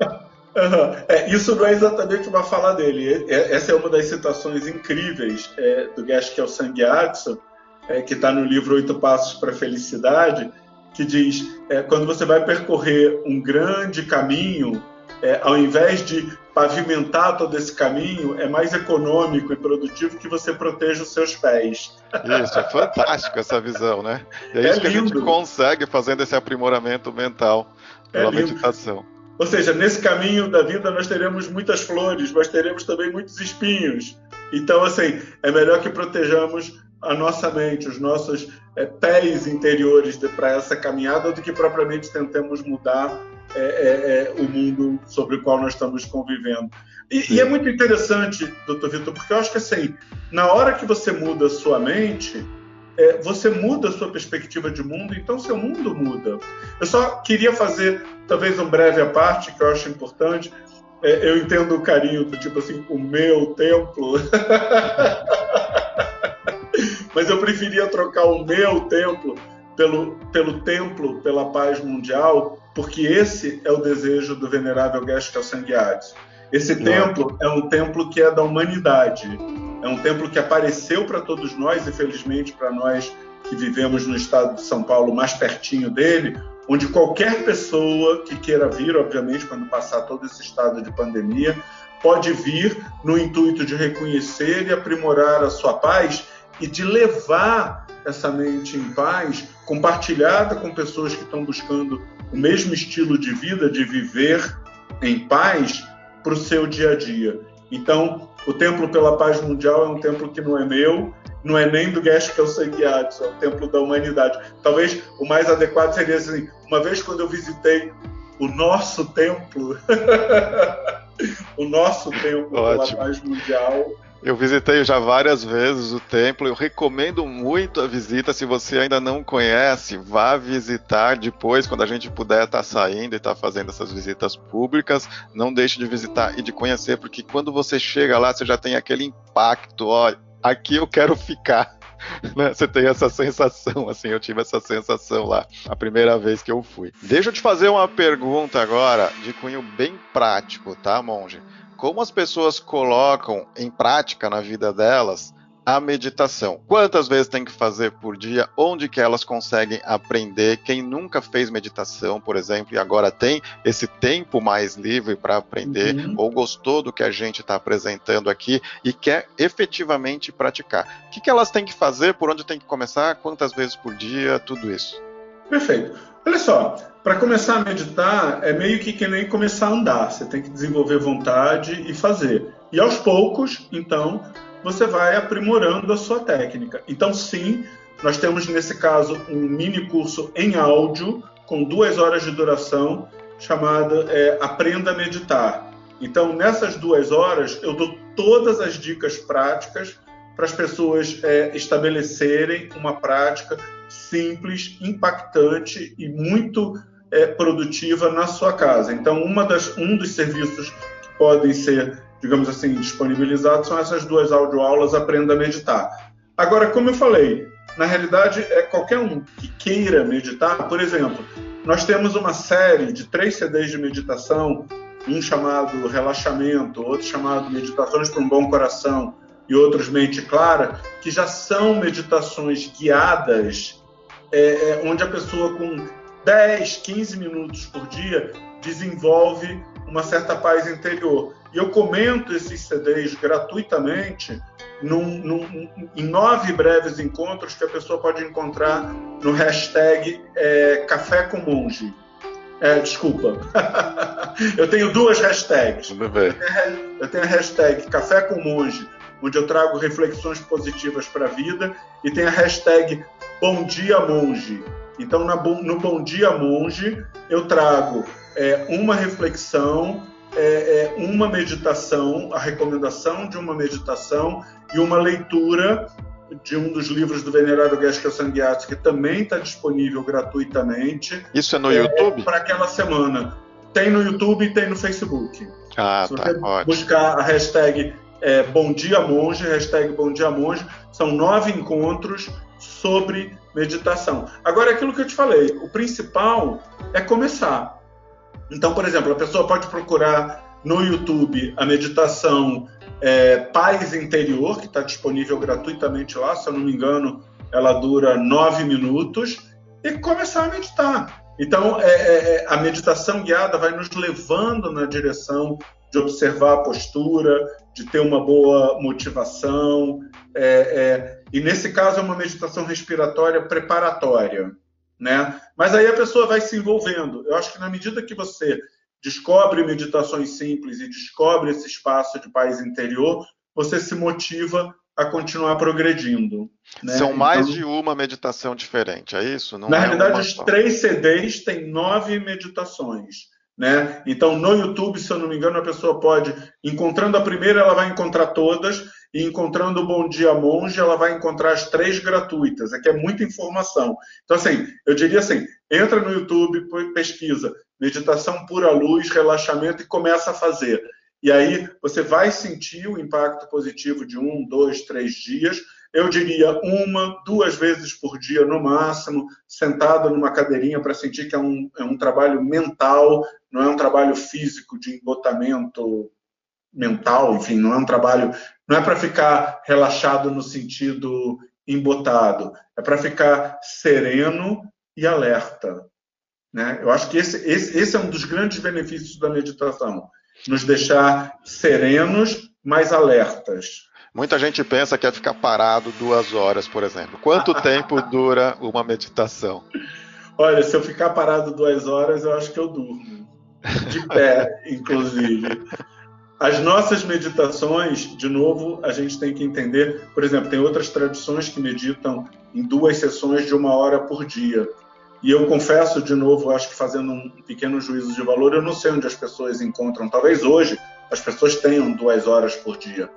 Speaker 2: Uhum. É, isso não é exatamente uma fala dele. É, essa é uma das citações incríveis é, do Gaskell Sangyatso, é, que está no livro Oito Passos para a Felicidade, que diz: é, quando você vai percorrer um grande caminho, é, ao invés de pavimentar todo esse caminho, é mais econômico e produtivo que você proteja os seus pés.
Speaker 1: Isso, é fantástico essa visão, né? E é, isso que a gente consegue fazendo esse aprimoramento mental pela meditação.
Speaker 2: Ou seja, nesse caminho da vida nós teremos muitas flores, mas teremos também muitos espinhos. Então, assim, é melhor que protejamos a nossa mente, os nossos é, pés interiores para essa caminhada, do que propriamente tentemos mudar é, é, o mundo sobre o qual nós estamos convivendo. E, e é muito interessante, doutor Vitor, porque eu acho que assim, na hora que você muda a sua mente, é, você muda a sua perspectiva de mundo, então seu mundo muda. Eu só queria fazer, talvez, um breve à parte, que eu acho importante. É, eu entendo o carinho do tipo assim, o meu templo. Mas eu preferia trocar o meu templo pelo, pelo templo, pela paz mundial, porque esse é o desejo do venerável Gaskell Sanguiades. Esse Não. templo é um templo que é da humanidade é um templo que apareceu para todos nós, e felizmente para nós que vivemos no estado de São Paulo, mais pertinho dele, onde qualquer pessoa que queira vir, obviamente, quando passar todo esse estado de pandemia, pode vir no intuito de reconhecer e aprimorar a sua paz e de levar essa mente em paz, compartilhada com pessoas que estão buscando o mesmo estilo de vida, de viver em paz, para o seu dia a dia. Então, o Templo pela Paz Mundial é um templo que não é meu, não é nem do Gaskell Sanguiatis, é o templo da humanidade. Talvez o mais adequado seria assim, uma vez quando eu visitei o nosso templo, o nosso templo Ótimo. pela paz mundial,
Speaker 1: eu visitei já várias vezes o templo, eu recomendo muito a visita. Se você ainda não conhece, vá visitar depois, quando a gente puder estar tá saindo e estar tá fazendo essas visitas públicas. Não deixe de visitar e de conhecer, porque quando você chega lá, você já tem aquele impacto: ó, aqui eu quero ficar. Né? Você tem essa sensação, assim, eu tive essa sensação lá a primeira vez que eu fui. Deixa eu te fazer uma pergunta agora de cunho bem prático, tá, monge? Como as pessoas colocam em prática na vida delas a meditação. Quantas vezes tem que fazer por dia? Onde que elas conseguem aprender? Quem nunca fez meditação, por exemplo, e agora tem esse tempo mais livre para aprender, uhum. ou gostou do que a gente está apresentando aqui e quer efetivamente praticar. O que, que elas têm que fazer? Por onde tem que começar? Quantas vezes por dia? Tudo isso.
Speaker 2: Perfeito. Olha só, para começar a meditar é meio que que nem começar a andar. Você tem que desenvolver vontade e fazer. E aos poucos, então, você vai aprimorando a sua técnica. Então, sim, nós temos nesse caso um mini curso em áudio com duas horas de duração chamado é, Aprenda a Meditar. Então, nessas duas horas, eu dou todas as dicas práticas para as pessoas é, estabelecerem uma prática simples, impactante e muito é, produtiva na sua casa. Então, das, um dos serviços que podem ser digamos assim, disponibilizados são essas duas audioaulas Aprenda a Meditar. Agora, como eu falei, na realidade é qualquer um que queira meditar, por exemplo, nós temos uma série de três CDs de meditação, um chamado Relaxamento, outro chamado Meditações para um Bom Coração e outros Mente Clara, que já são meditações guiadas, é, é, onde a pessoa com 10, 15 minutos por dia desenvolve uma certa paz interior. E eu comento esses CDs gratuitamente num, num, em nove breves encontros que a pessoa pode encontrar no hashtag é, Café com Monge. É, desculpa. eu tenho duas hashtags.
Speaker 1: Tudo bem.
Speaker 2: Eu tenho a hashtag Café com Monge, onde eu trago reflexões positivas para a vida, e tem a hashtag Bom Dia Monge. Então, no Bom Dia Monge, eu trago é, uma reflexão, é, é, uma meditação, a recomendação de uma meditação e uma leitura de um dos livros do Venerável Gesca Sanguiati, que também está disponível gratuitamente.
Speaker 1: Isso é no YouTube?
Speaker 2: Para aquela semana. Tem no YouTube e tem no Facebook.
Speaker 1: Ah, Se
Speaker 2: tá, você buscar a hashtag é, Bom Dia Monge, hashtag Bom Dia Monge, são nove encontros sobre meditação. Agora, é aquilo que eu te falei, o principal é começar. Então, por exemplo, a pessoa pode procurar no YouTube a meditação é, Paz Interior, que está disponível gratuitamente lá, se eu não me engano, ela dura nove minutos, e começar a meditar. Então, é, é, é, a meditação guiada vai nos levando na direção de observar a postura, de ter uma boa motivação. É, é, e nesse caso é uma meditação respiratória preparatória, né? Mas aí a pessoa vai se envolvendo. Eu acho que na medida que você descobre meditações simples e descobre esse espaço de paz interior, você se motiva a continuar progredindo. Né?
Speaker 1: São mais então, de uma meditação diferente, é isso?
Speaker 2: Não na é realidade, os três CDs têm nove meditações. Né? Então, no YouTube, se eu não me engano, a pessoa pode, encontrando a primeira, ela vai encontrar todas, e encontrando o Bom Dia Monge, ela vai encontrar as três gratuitas. Aqui é muita informação. Então, assim, eu diria assim: entra no YouTube, pesquisa meditação pura luz, relaxamento e começa a fazer. E aí você vai sentir o impacto positivo de um, dois, três dias. Eu diria uma, duas vezes por dia no máximo, sentado numa cadeirinha para sentir que é um, é um trabalho mental, não é um trabalho físico de embotamento mental, enfim, não é um trabalho, não é para ficar relaxado no sentido embotado, é para ficar sereno e alerta. Né? Eu acho que esse, esse, esse é um dos grandes benefícios da meditação, nos deixar serenos, mas alertas.
Speaker 1: Muita gente pensa que é ficar parado duas horas, por exemplo. Quanto tempo dura uma meditação?
Speaker 2: Olha, se eu ficar parado duas horas, eu acho que eu durmo. De pé, inclusive. As nossas meditações, de novo, a gente tem que entender. Por exemplo, tem outras tradições que meditam em duas sessões de uma hora por dia. E eu confesso, de novo, acho que fazendo um pequeno juízo de valor, eu não sei onde as pessoas encontram. Talvez hoje as pessoas tenham duas horas por dia.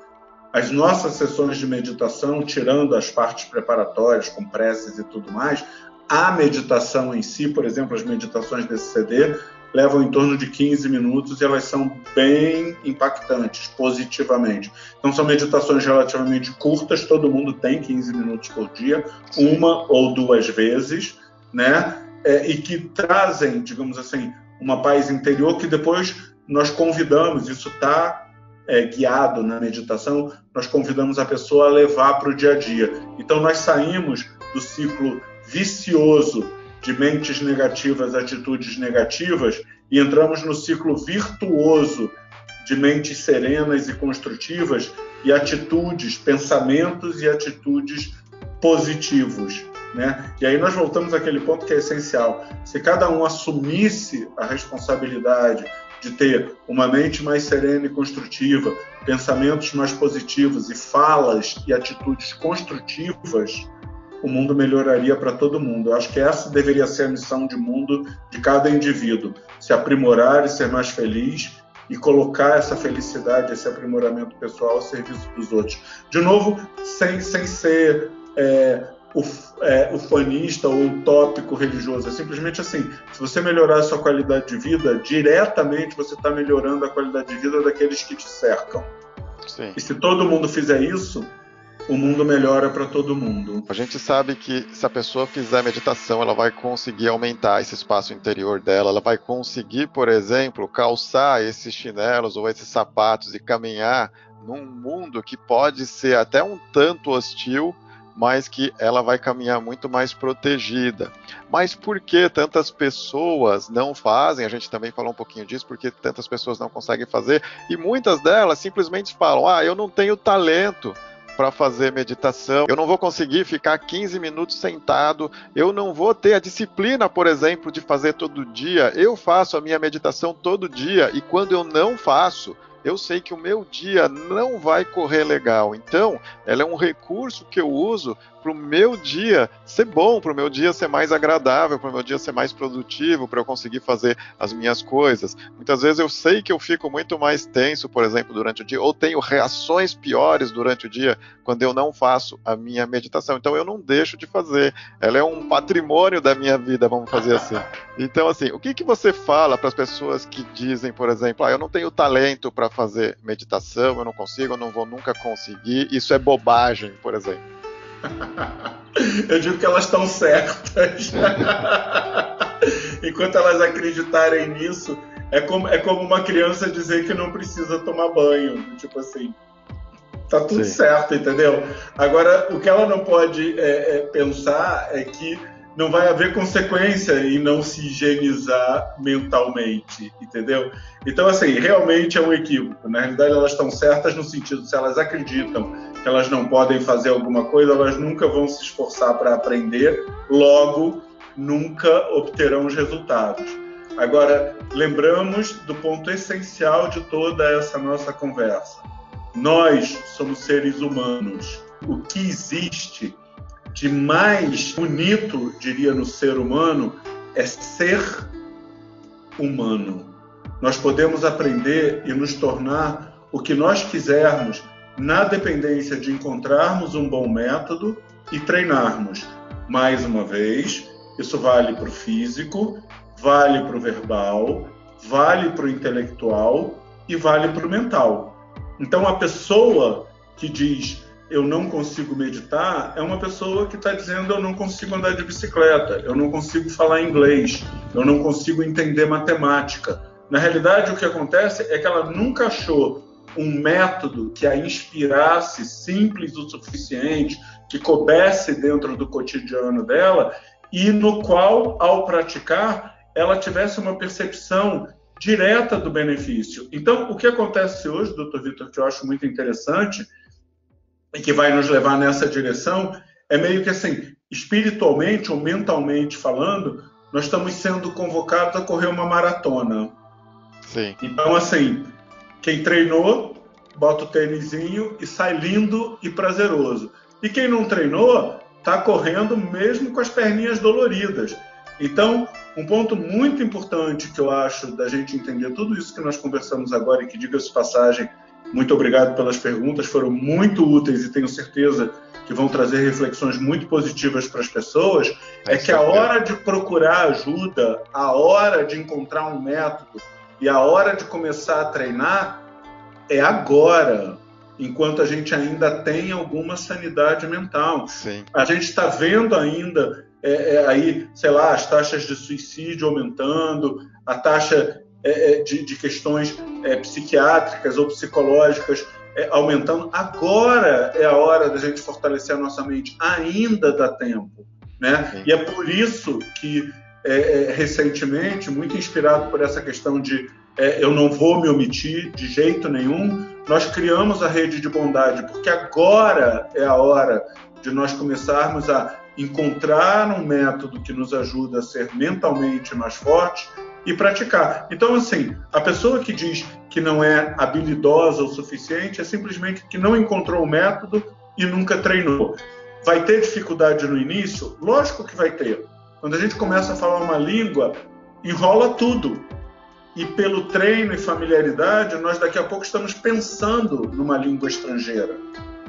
Speaker 2: As nossas sessões de meditação, tirando as partes preparatórias, com preces e tudo mais, a meditação em si, por exemplo, as meditações desse CD, levam em torno de 15 minutos e elas são bem impactantes, positivamente. Então, são meditações relativamente curtas, todo mundo tem 15 minutos por dia, uma ou duas vezes né? É, e que trazem, digamos assim, uma paz interior que depois nós convidamos, isso está é, guiado na meditação, nós convidamos a pessoa a levar para o dia a dia. Então nós saímos do ciclo vicioso de mentes negativas, atitudes negativas, e entramos no ciclo virtuoso de mentes serenas e construtivas e atitudes, pensamentos e atitudes positivos. Né? E aí nós voltamos àquele ponto que é essencial. Se cada um assumisse a responsabilidade de ter uma mente mais serena e construtiva, pensamentos mais positivos e falas e atitudes construtivas, o mundo melhoraria para todo mundo. Eu acho que essa deveria ser a missão de mundo de cada indivíduo: se aprimorar e ser mais feliz e colocar essa felicidade, esse aprimoramento pessoal ao serviço dos outros. De novo, sem, sem ser é, é, ufanista ou utópico religioso. É simplesmente assim: se você melhorar a sua qualidade de vida, diretamente você está melhorando a qualidade de vida daqueles que te cercam. Sim. E se todo mundo fizer isso, o mundo melhora para todo mundo.
Speaker 1: A gente sabe que se a pessoa fizer meditação, ela vai conseguir aumentar esse espaço interior dela, ela vai conseguir, por exemplo, calçar esses chinelos ou esses sapatos e caminhar num mundo que pode ser até um tanto hostil, mas que ela vai caminhar muito mais protegida. Mas por que tantas pessoas não fazem? A gente também falou um pouquinho disso, porque tantas pessoas não conseguem fazer, e muitas delas simplesmente falam: ah, eu não tenho talento para fazer meditação, eu não vou conseguir ficar 15 minutos sentado, eu não vou ter a disciplina, por exemplo, de fazer todo dia. Eu faço a minha meditação todo dia e quando eu não faço, eu sei que o meu dia não vai correr legal. Então, ela é um recurso que eu uso para o meu dia ser bom, para o meu dia ser mais agradável, para o meu dia ser mais produtivo, para eu conseguir fazer as minhas coisas. Muitas vezes eu sei que eu fico muito mais tenso, por exemplo, durante o dia, ou tenho reações piores durante o dia quando eu não faço a minha meditação. Então eu não deixo de fazer. Ela é um patrimônio da minha vida, vamos fazer assim. Então, assim, o que, que você fala para as pessoas que dizem, por exemplo, ah, eu não tenho talento para fazer meditação, eu não consigo, eu não vou nunca conseguir, isso é bobagem, por exemplo?
Speaker 2: Eu digo que elas estão certas. Enquanto elas acreditarem nisso, é como, é como uma criança dizer que não precisa tomar banho. Tipo assim, tá tudo Sim. certo, entendeu? Agora, o que ela não pode é, é, pensar é que não vai haver consequência em não se higienizar mentalmente, entendeu? Então, assim, realmente é um equívoco. Na realidade, elas estão certas no sentido, se elas acreditam que elas não podem fazer alguma coisa, elas nunca vão se esforçar para aprender, logo, nunca obterão os resultados. Agora, lembramos do ponto essencial de toda essa nossa conversa. Nós somos seres humanos. O que existe de mais bonito, diria, no ser humano é ser humano. Nós podemos aprender e nos tornar o que nós quisermos na dependência de encontrarmos um bom método e treinarmos. Mais uma vez, isso vale para o físico, vale para o verbal, vale para o intelectual e vale para o mental. Então, a pessoa que diz eu não consigo meditar é uma pessoa que está dizendo eu não consigo andar de bicicleta, eu não consigo falar inglês, eu não consigo entender matemática. Na realidade, o que acontece é que ela nunca achou um método que a inspirasse simples o suficiente, que coubesse dentro do cotidiano dela e no qual, ao praticar, ela tivesse uma percepção direta do benefício. Então, o que acontece hoje, doutor Vitor, que eu acho muito interessante, e que vai nos levar nessa direção é meio que assim, espiritualmente ou mentalmente falando, nós estamos sendo convocados a correr uma maratona. Sim. Então, assim, quem treinou, bota o tênisinho e sai lindo e prazeroso. E quem não treinou, está correndo mesmo com as perninhas doloridas. Então, um ponto muito importante que eu acho da gente entender tudo isso que nós conversamos agora e que, diga-se passagem, muito obrigado pelas perguntas, foram muito úteis e tenho certeza que vão trazer reflexões muito positivas para as pessoas. É, é que a hora de procurar ajuda, a hora de encontrar um método e a hora de começar a treinar é agora, enquanto a gente ainda tem alguma sanidade mental. Sim. A gente está vendo ainda é, é, aí, sei lá, as taxas de suicídio aumentando, a taxa é, é, de, de, questões é, psiquiátricas ou psicológicas é, aumentando. Agora é a hora da gente fortalecer a nossa mente. Ainda dá tempo. Né? E é por isso que, é, recentemente, muito inspirado por essa questão de eu não vou me omitir de jeito nenhum, nós criamos a rede de bondade, porque agora é a hora de nós começarmos a encontrar um método que nos ajuda a ser mentalmente mais forte e praticar. Então, assim, a pessoa que diz que não é habilidosa o suficiente é simplesmente que não encontrou o método e nunca treinou. Vai ter dificuldade no início? Lógico que vai ter. Quando a gente começa a falar uma língua, enrola tudo. E pelo treino e familiaridade, nós daqui a pouco estamos pensando numa língua estrangeira.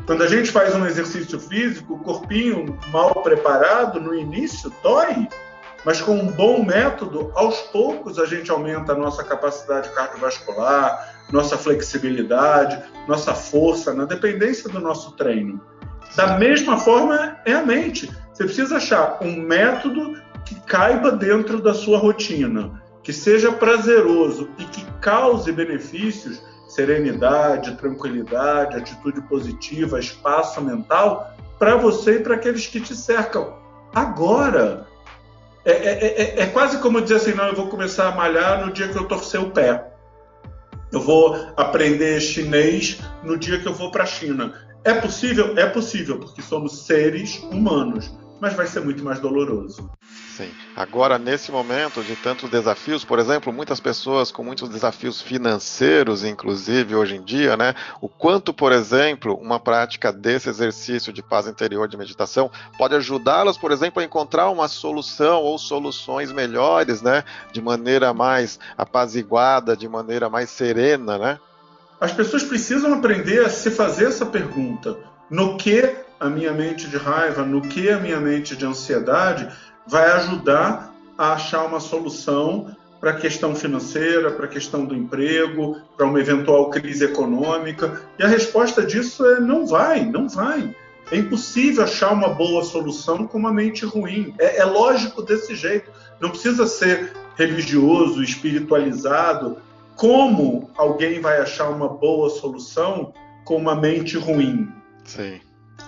Speaker 2: Quando a gente faz um exercício físico, o corpinho mal preparado no início dói, mas com um bom método, aos poucos a gente aumenta a nossa capacidade cardiovascular, nossa flexibilidade, nossa força, na dependência do nosso treino. Da mesma forma é a mente. Você precisa achar um método que caiba dentro da sua rotina, que seja prazeroso e que cause benefícios, serenidade, tranquilidade, atitude positiva, espaço mental para você e para aqueles que te cercam. Agora, é, é, é, é, quase como dizer assim, não, eu vou começar a malhar no dia que eu torcer o pé. Eu vou aprender chinês no dia que eu vou para a China. É possível? É possível, porque somos seres humanos, mas vai ser muito mais doloroso.
Speaker 1: Sim. Agora, nesse momento de tantos desafios, por exemplo, muitas pessoas com muitos desafios financeiros, inclusive hoje em dia, né? O quanto, por exemplo, uma prática desse exercício de paz interior, de meditação, pode ajudá-las, por exemplo, a encontrar uma solução ou soluções melhores, né? De maneira mais apaziguada, de maneira mais serena, né?
Speaker 2: As pessoas precisam aprender a se fazer essa pergunta: no que a minha mente de raiva, no que a minha mente de ansiedade vai ajudar a achar uma solução para a questão financeira, para a questão do emprego, para uma eventual crise econômica. E a resposta disso é não vai, não vai. É impossível achar uma boa solução com uma mente ruim. É, é lógico desse jeito. Não precisa ser religioso, espiritualizado. Como alguém vai achar uma boa solução com uma mente ruim?
Speaker 1: Sim.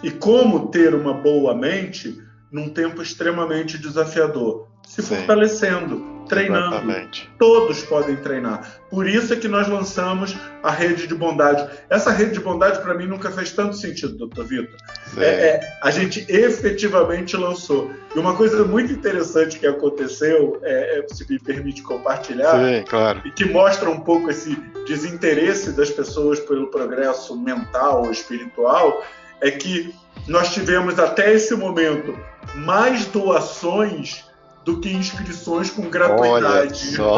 Speaker 2: E como ter uma boa mente num tempo extremamente desafiador, se Sim. fortalecendo, treinando. Exatamente. Todos podem treinar. Por isso é que nós lançamos a rede de bondade. Essa rede de bondade, para mim, nunca fez tanto sentido, doutor Vitor. É, é, a gente efetivamente lançou. E uma coisa muito interessante que aconteceu, é, é, se me permite compartilhar,
Speaker 1: Sim, claro.
Speaker 2: e que mostra um pouco esse desinteresse das pessoas pelo progresso mental ou espiritual, é que nós tivemos até esse momento mais doações do que inscrições com gratuidade.
Speaker 1: Olha só.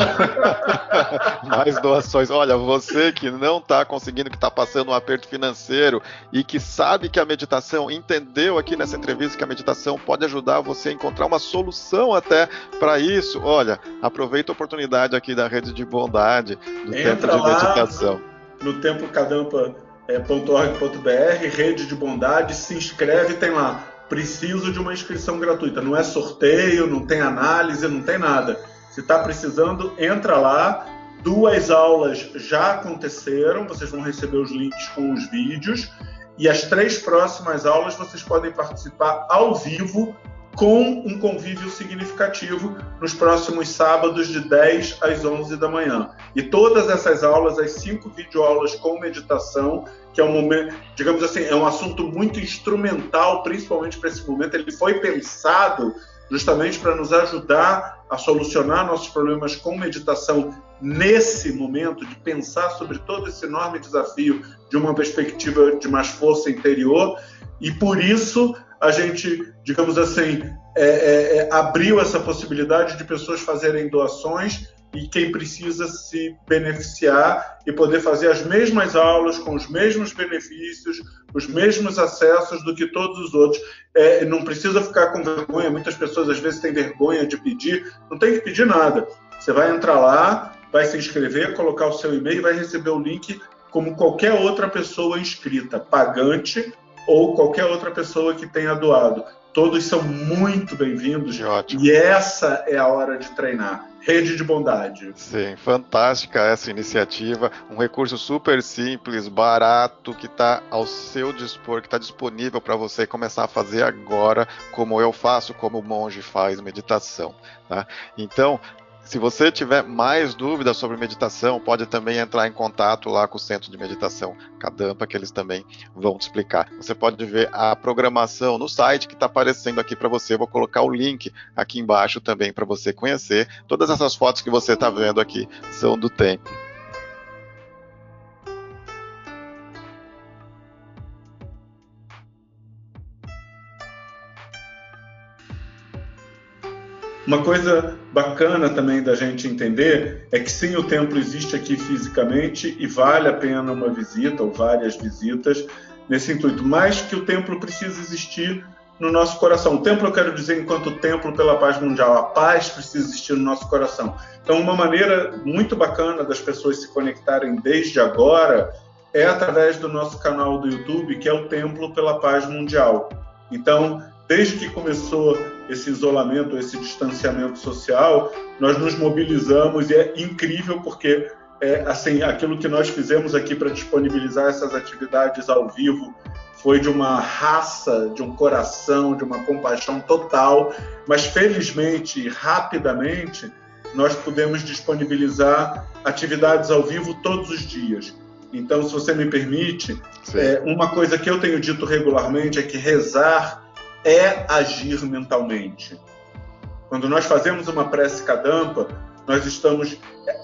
Speaker 1: Mais doações. Olha, você que não está conseguindo, que está passando um aperto financeiro e que sabe que a meditação, entendeu aqui nessa entrevista que a meditação pode ajudar você a encontrar uma solução até para isso. Olha, aproveita a oportunidade aqui da rede de bondade, do
Speaker 2: Entra
Speaker 1: tempo de meditação.
Speaker 2: No, no Tempo Cadampa.org.br, rede de bondade, se inscreve, tem lá preciso de uma inscrição gratuita. Não é sorteio, não tem análise, não tem nada. Se está precisando, entra lá. Duas aulas já aconteceram, vocês vão receber os links com os vídeos. E as três próximas aulas vocês podem participar ao vivo com um convívio significativo nos próximos sábados de 10 às 11 da manhã. E todas essas aulas, as cinco videoaulas com meditação, que é um momento, digamos assim, é um assunto muito instrumental, principalmente para esse momento. Ele foi pensado justamente para nos ajudar a solucionar nossos problemas com meditação nesse momento de pensar sobre todo esse enorme desafio de uma perspectiva de mais força interior. E por isso a gente, digamos assim, é, é, é abriu essa possibilidade de pessoas fazerem doações e quem precisa se beneficiar e poder fazer as mesmas aulas com os mesmos benefícios, os mesmos acessos do que todos os outros. É, não precisa ficar com vergonha. Muitas pessoas às vezes têm vergonha de pedir. Não tem que pedir nada. Você vai entrar lá, vai se inscrever, colocar o seu e-mail e vai receber o link como qualquer outra pessoa inscrita, pagante ou qualquer outra pessoa que tenha doado. Todos são muito bem-vindos e essa é a hora de treinar. Rede de bondade.
Speaker 1: Sim, fantástica essa iniciativa. Um recurso super simples, barato, que está ao seu dispor, que está disponível para você começar a fazer agora, como eu faço, como o monge faz meditação. Tá? Então, se você tiver mais dúvidas sobre meditação, pode também entrar em contato lá com o Centro de Meditação Cadampa, que eles também vão te explicar. Você pode ver a programação no site que está aparecendo aqui para você. Vou colocar o link aqui embaixo também para você conhecer. Todas essas fotos que você está vendo aqui são do templo.
Speaker 2: Uma coisa bacana também da gente entender é que sim, o templo existe aqui fisicamente e vale a pena uma visita ou várias visitas. nesse intuito, mas que o templo precisa existir no nosso coração. O templo, eu quero dizer, enquanto templo pela paz mundial, a paz precisa existir no nosso coração. Então, uma maneira muito bacana das pessoas se conectarem desde agora é através do nosso canal do YouTube, que é o Templo pela Paz Mundial. Então, desde que começou esse isolamento, esse distanciamento social, nós nos mobilizamos e é incrível porque é, assim aquilo que nós fizemos aqui para disponibilizar essas atividades ao vivo foi de uma raça, de um coração, de uma compaixão total, mas felizmente e rapidamente nós pudemos disponibilizar atividades ao vivo todos os dias. Então, se você me permite, é, uma coisa que eu tenho dito regularmente é que rezar é agir mentalmente. Quando nós fazemos uma prece cadampa, nós estamos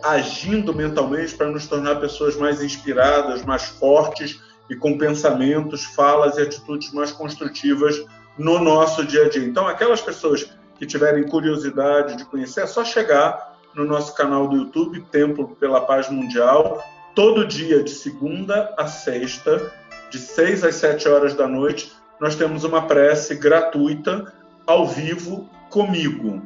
Speaker 2: agindo mentalmente para nos tornar pessoas mais inspiradas, mais fortes e com pensamentos, falas e atitudes mais construtivas no nosso dia a dia. Então, aquelas pessoas que tiverem curiosidade de conhecer, é só chegar no nosso canal do YouTube, Templo pela Paz Mundial, todo dia, de segunda a sexta, de 6 às 7 horas da noite, nós temos uma prece gratuita, ao vivo, comigo.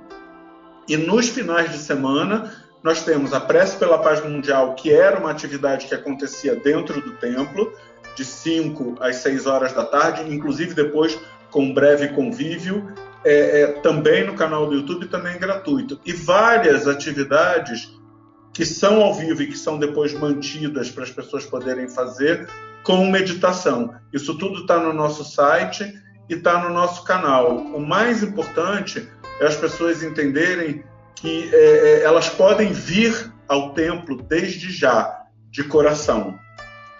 Speaker 2: E nos finais de semana, nós temos a prece pela paz mundial, que era uma atividade que acontecia dentro do templo, de 5 às 6 horas da tarde, inclusive depois com um breve convívio, é, é, também no canal do YouTube, também gratuito. E várias atividades que são ao vivo e que são depois mantidas para as pessoas poderem fazer com meditação. Isso tudo está no nosso site e está no nosso canal. O mais importante é as pessoas entenderem que é, é, elas podem vir ao templo desde já, de coração.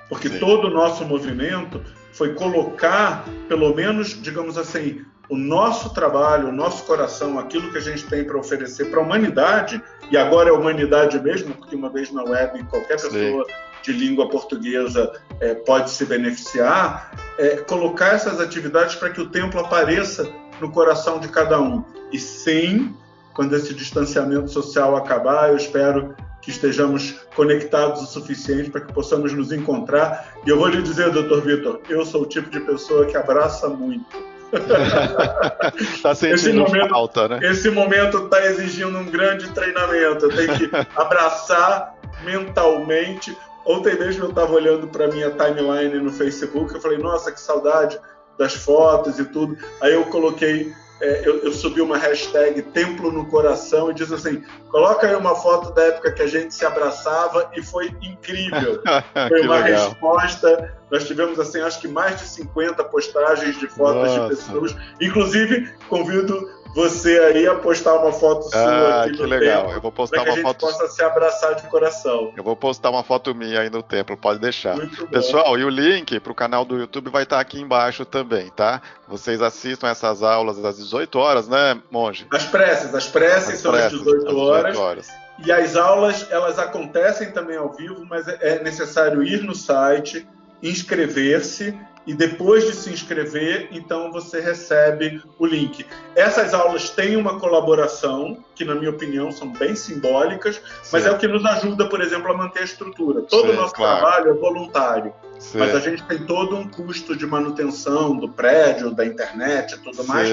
Speaker 2: Porque Sim. todo o nosso movimento foi colocar, pelo menos, digamos assim, o nosso trabalho, o nosso coração, aquilo que a gente tem para oferecer para a humanidade, e agora é a humanidade mesmo, porque uma vez na web qualquer pessoa Sim. de língua portuguesa é, pode se beneficiar, é, colocar essas atividades para que o templo apareça no coração de cada um. E sim, quando esse distanciamento social acabar, eu espero que estejamos conectados o suficiente para que possamos nos encontrar. E eu vou lhe dizer, doutor Vitor, eu sou o tipo de pessoa que abraça muito
Speaker 1: tá sentindo esse momento, falta, né?
Speaker 2: Esse momento está exigindo um grande treinamento. Eu tenho que abraçar mentalmente. Ontem mesmo eu estava olhando para minha timeline no Facebook, eu falei, nossa, que saudade das fotos e tudo. Aí eu coloquei é, eu, eu, subi uma hashtag Templo no Coração e diz assim: coloca aí uma foto da época que a gente se abraçava e foi incrível. Foi uma legal. resposta. Nós tivemos, assim, acho que mais de 50 postagens de fotos Nossa. de pessoas. Inclusive, convido você aí a postar uma foto
Speaker 1: sua. Ah, que legal. Tempo,
Speaker 2: eu
Speaker 1: vou postar
Speaker 2: uma
Speaker 1: foto.
Speaker 2: Que a gente possa se abraçar de coração.
Speaker 1: Eu vou postar uma foto minha aí no templo, pode deixar. Pessoal, e o link para o canal do YouTube vai estar aqui embaixo também, tá? Vocês assistam essas aulas às 18 horas, né, Monge?
Speaker 2: As preces, as preces as são às 18 horas. 18 horas. E as aulas, elas acontecem também ao vivo, mas é, é necessário ir no site, inscrever-se e depois de se inscrever, então você recebe o link. Essas aulas têm uma colaboração, que na minha opinião são bem simbólicas, mas é o que nos ajuda, por exemplo, a manter a estrutura. Todo o nosso claro. trabalho é voluntário, mas a gente tem todo um custo de manutenção do prédio, da internet e tudo mais,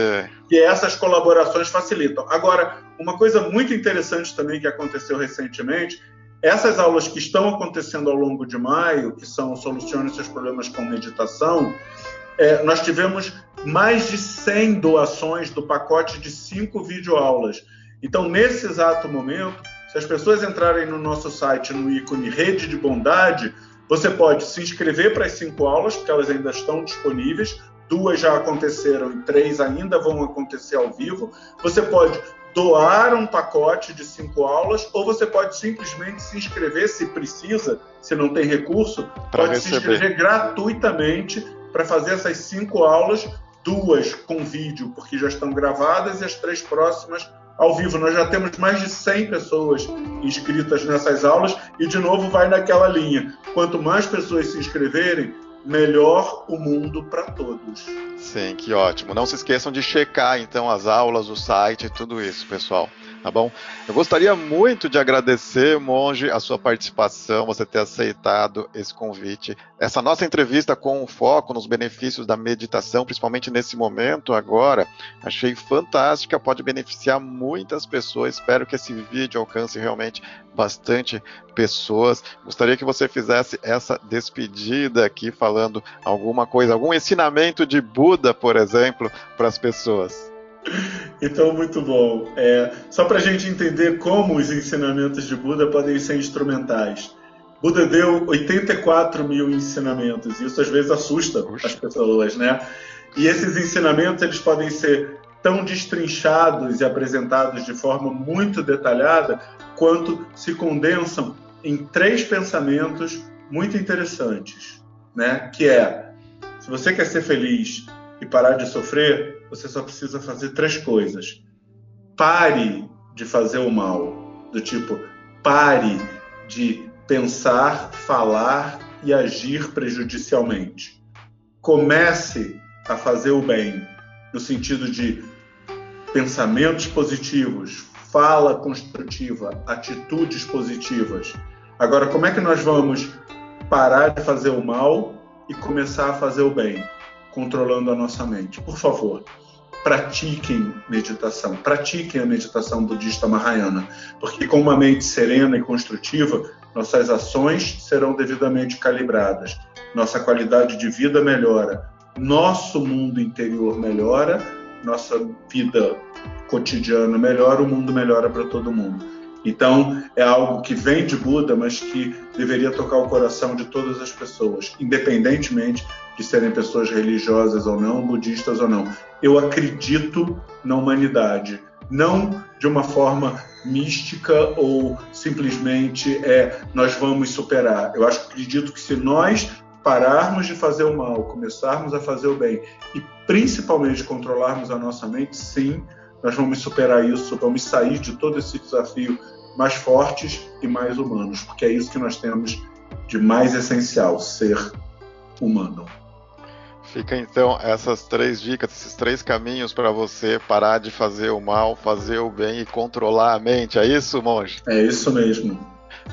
Speaker 2: que essas colaborações facilitam. Agora, uma coisa muito interessante também que aconteceu recentemente essas aulas que estão acontecendo ao longo de maio, que são Solucione seus problemas com meditação, é, nós tivemos mais de 100 doações do pacote de cinco videoaulas. Então, nesse exato momento, se as pessoas entrarem no nosso site, no ícone Rede de Bondade, você pode se inscrever para as cinco aulas, porque elas ainda estão disponíveis. Duas já aconteceram e três ainda vão acontecer ao vivo. Você pode doar um pacote de cinco aulas, ou você pode simplesmente se inscrever, se precisa, se não tem recurso, pra pode receber. se inscrever gratuitamente para fazer essas cinco aulas, duas com vídeo, porque já estão gravadas, e as três próximas ao vivo. Nós já temos mais de 100 pessoas inscritas nessas aulas, e de novo vai naquela linha: quanto mais pessoas se inscreverem, melhor o mundo para todos.
Speaker 1: Sim, que ótimo. Não se esqueçam de checar então as aulas, o site e tudo isso, pessoal. Tá bom? Eu gostaria muito de agradecer, Monge, a sua participação, você ter aceitado esse convite. Essa nossa entrevista com foco nos benefícios da meditação, principalmente nesse momento agora, achei fantástica, pode beneficiar muitas pessoas. Espero que esse vídeo alcance realmente bastante pessoas. Gostaria que você fizesse essa despedida aqui, falando alguma coisa, algum ensinamento de Buda, por exemplo, para as pessoas.
Speaker 2: Então, muito bom. É, só para a gente entender como os ensinamentos de Buda podem ser instrumentais. Buda deu 84 mil ensinamentos, e isso às vezes assusta as pessoas, né? E esses ensinamentos eles podem ser tão destrinchados e apresentados de forma muito detalhada quanto se condensam em três pensamentos muito interessantes, né? Que é: se você quer ser feliz e parar de sofrer, você só precisa fazer três coisas. Pare de fazer o mal, do tipo, pare de pensar, falar e agir prejudicialmente. Comece a fazer o bem, no sentido de pensamentos positivos, fala construtiva, atitudes positivas. Agora, como é que nós vamos parar de fazer o mal e começar a fazer o bem? Controlando a nossa mente. Por favor, pratiquem meditação, pratiquem a meditação budista Mahayana, porque com uma mente serena e construtiva, nossas ações serão devidamente calibradas, nossa qualidade de vida melhora, nosso mundo interior melhora, nossa vida cotidiana melhora, o mundo melhora para todo mundo. Então, é algo que vem de Buda, mas que deveria tocar o coração de todas as pessoas, independentemente de serem pessoas religiosas ou não, budistas ou não. Eu acredito na humanidade, não de uma forma mística ou simplesmente é nós vamos superar. Eu acho acredito que se nós pararmos de fazer o mal, começarmos a fazer o bem e principalmente controlarmos a nossa mente, sim, nós vamos superar isso, vamos sair de todo esse desafio mais fortes e mais humanos, porque é isso que nós temos de mais essencial, ser humano.
Speaker 1: Fica então essas três dicas, esses três caminhos para você parar de fazer o mal, fazer o bem e controlar a mente. É isso, monge?
Speaker 2: É isso mesmo.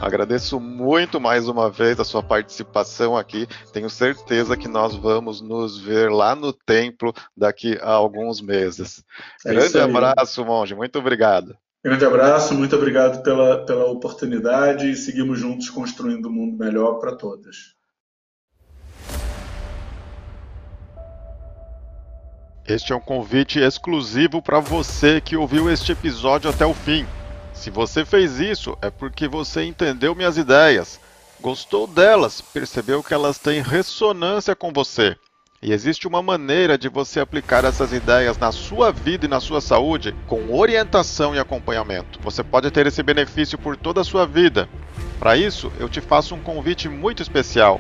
Speaker 1: Agradeço muito mais uma vez a sua participação aqui. Tenho certeza que nós vamos nos ver lá no templo daqui a alguns meses. É Grande abraço, monge. Muito obrigado.
Speaker 2: Grande abraço, muito obrigado pela, pela oportunidade e seguimos juntos construindo um mundo melhor para todas.
Speaker 1: Este é um convite exclusivo para você que ouviu este episódio até o fim. Se você fez isso, é porque você entendeu minhas ideias, gostou delas, percebeu que elas têm ressonância com você e existe uma maneira de você aplicar essas ideias na sua vida e na sua saúde com orientação e acompanhamento. Você pode ter esse benefício por toda a sua vida. Para isso, eu te faço um convite muito especial.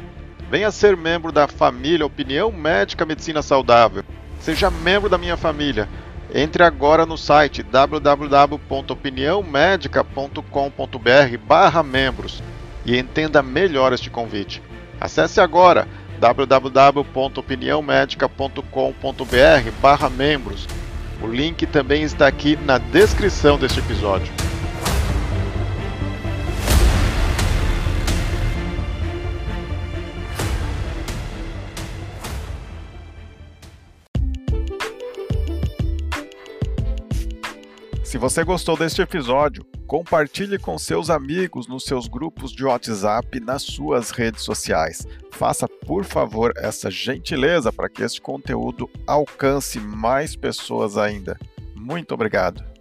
Speaker 1: Venha ser membro da família Opinião Médica Medicina Saudável. Seja membro da minha família. Entre agora no site www.opiniãomedica.com.br/membros e entenda melhor este convite. Acesse agora www.opiniãomedica.com.br/membros. O link também está aqui na descrição deste episódio. Se você gostou deste episódio, compartilhe com seus amigos nos seus grupos de WhatsApp nas suas redes sociais. Faça, por favor, essa gentileza para que este conteúdo alcance mais pessoas ainda. Muito obrigado.